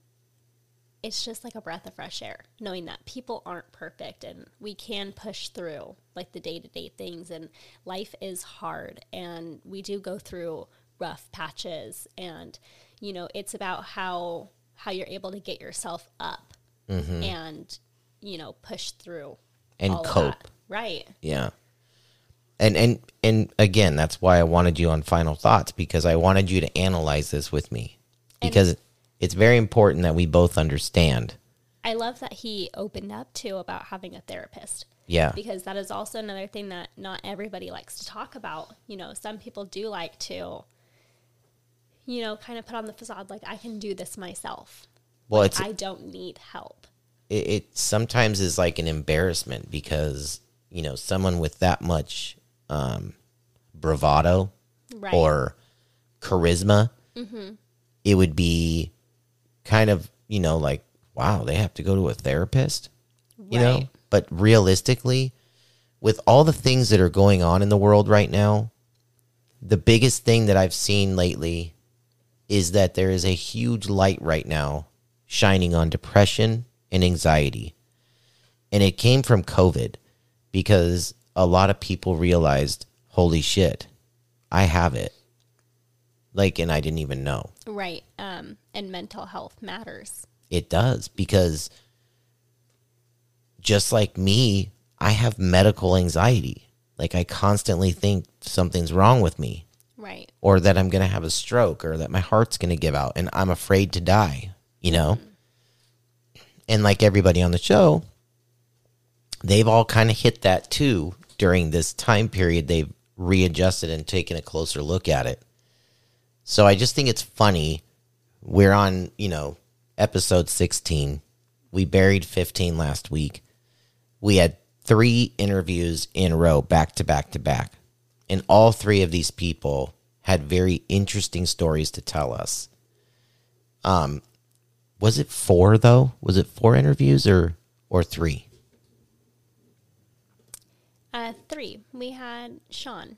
it's just like a breath of fresh air knowing that people aren't perfect and we can push through like the day to day things and life is hard and we do go through rough patches and you know it's about how how you're able to get yourself up mm-hmm. and you know push through And cope. right Yeah. And and and again, that's why I wanted you on final thoughts because I wanted you to analyze this with me. Because it's very important that we both understand. i love that he opened up too about having a therapist Yeah. because that is also another thing that not everybody likes to talk about. You know, some people do like to, you know, kind of put on the facade like I can do this myself. Well, Like, I don't need help. it, it sometimes is like an embarrassment because, you know, someone with that much um bravado Right. or charisma. It would be kind of, you know, like, wow, they have to go to a therapist, you know? But realistically, with all the things that are going on in the world right now, the biggest thing that I've seen lately is that there is a huge light right now shining on depression and anxiety. And it came from COVID because a lot of people realized, holy shit, I have it. Like, and I didn't even know. Right. Um, and mental health matters. It does because just like me, I have medical anxiety. Like, I constantly think something's wrong with me Right. or that I'm going to have a stroke or that my heart's going to give out and I'm afraid to die, you know? Mm-hmm. And like everybody on the show, they've all kind of hit that too during this time period. They've readjusted and taken a closer look at it. So I just think it's funny. We're on, you know, episode 16. We buried 15 last week. We had three interviews in a row, back to back to back. And all three of these people had very interesting stories to tell us. Um, was it four though? Was it four interviews or or three? Uh, three. We had Sean,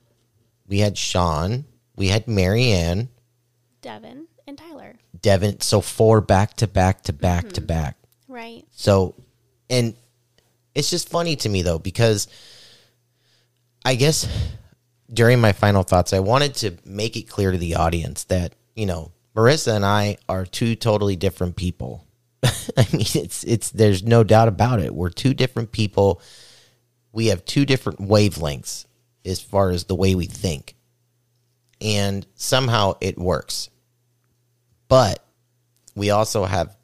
We had Sean, we had Marianne, Devin, and Tyler. Devin. So four back to back to back to back. Right. So, and it's just funny to me though, because I guess during my final thoughts, I wanted to make it clear to the audience that, you know, Marissa and I are two totally different people. I mean, it's, it's, there's no doubt about it. We're two different people. We have two different wavelengths as far as the way we think. And somehow it works. But we also have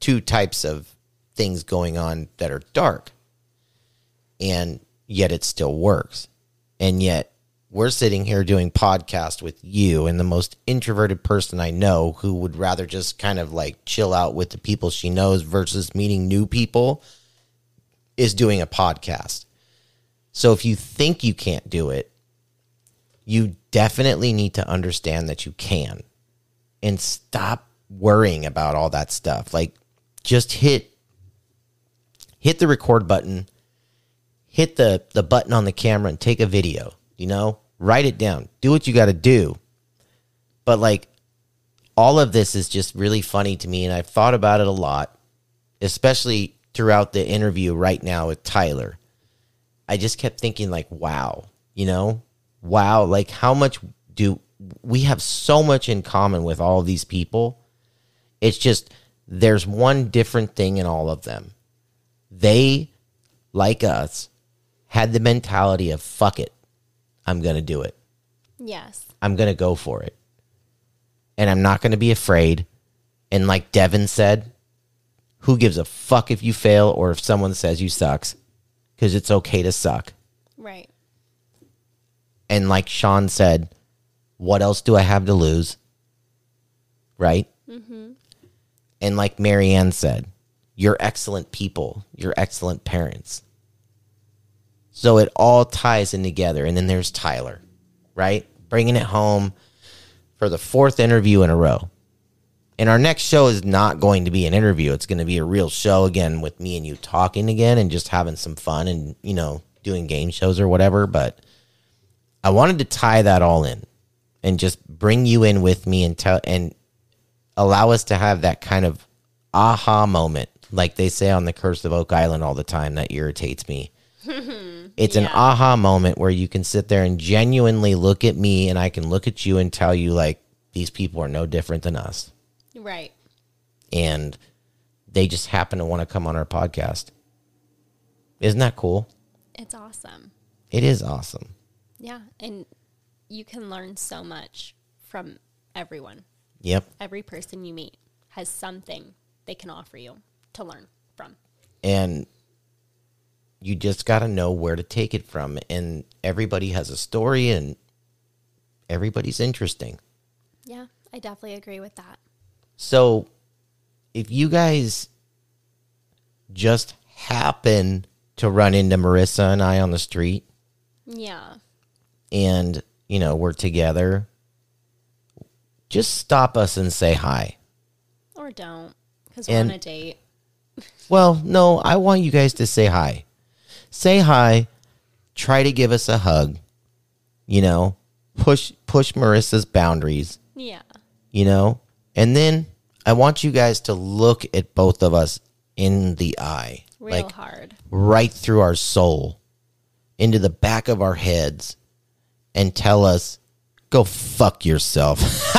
two types of things going on that are dark and yet it still works and yet we're sitting here doing podcast with you and the most introverted person i know who would rather just kind of like chill out with the people she knows versus meeting new people is doing a podcast so if you think you can't do it you definitely need to understand that you can and stop worrying about all that stuff. Like just hit hit the record button, hit the the button on the camera and take a video, you know? Write it down. Do what you got to do. But like all of this is just really funny to me and I've thought about it a lot, especially throughout the interview right now with Tyler. I just kept thinking like, wow, you know? Wow, like how much do we have so much in common with all these people? It's just there's one different thing in all of them. They, like us, had the mentality of fuck it. I'm going to do it. Yes. I'm going to go for it. And I'm not going to be afraid. And like Devin said, who gives a fuck if you fail or if someone says you sucks? Because it's okay to suck. Right. And like Sean said, what else do I have to lose? Right? Mm-hmm. And like Marianne said, you're excellent people, you're excellent parents. So it all ties in together. And then there's Tyler, right? Bringing it home for the fourth interview in a row. And our next show is not going to be an interview. It's going to be a real show again with me and you talking again and just having some fun and, you know, doing game shows or whatever. But I wanted to tie that all in and just bring you in with me and tell and allow us to have that kind of aha moment, like they say on the Curse of Oak Island all the time. That irritates me. it's an aha moment where you can sit there and genuinely look at me, and I can look at you and tell you like these people are no different than us, Right. and they just happen to want to come on our podcast. Isn't that cool? It's awesome. It is awesome. Yeah. And you can learn so much from everyone. Yep. Every person you meet has something they can offer you to learn from. and you just got to know where to take it from and everybody has a story and everybody's interesting Yeah. I definitely agree with that. so if you guys just happen to run into marissa and i on the street Yeah. and you know, we're together, just stop us and say hi. Or don't, because we're And- on a date. Well, no, I want you guys to say hi. Say hi. Try to give us a hug. You know, push push Marissa's boundaries, Yeah. you know? And then I want you guys to look at both of us in the eye. Real like hard. right through our soul, into the back of our heads, and tell us, go fuck yourself.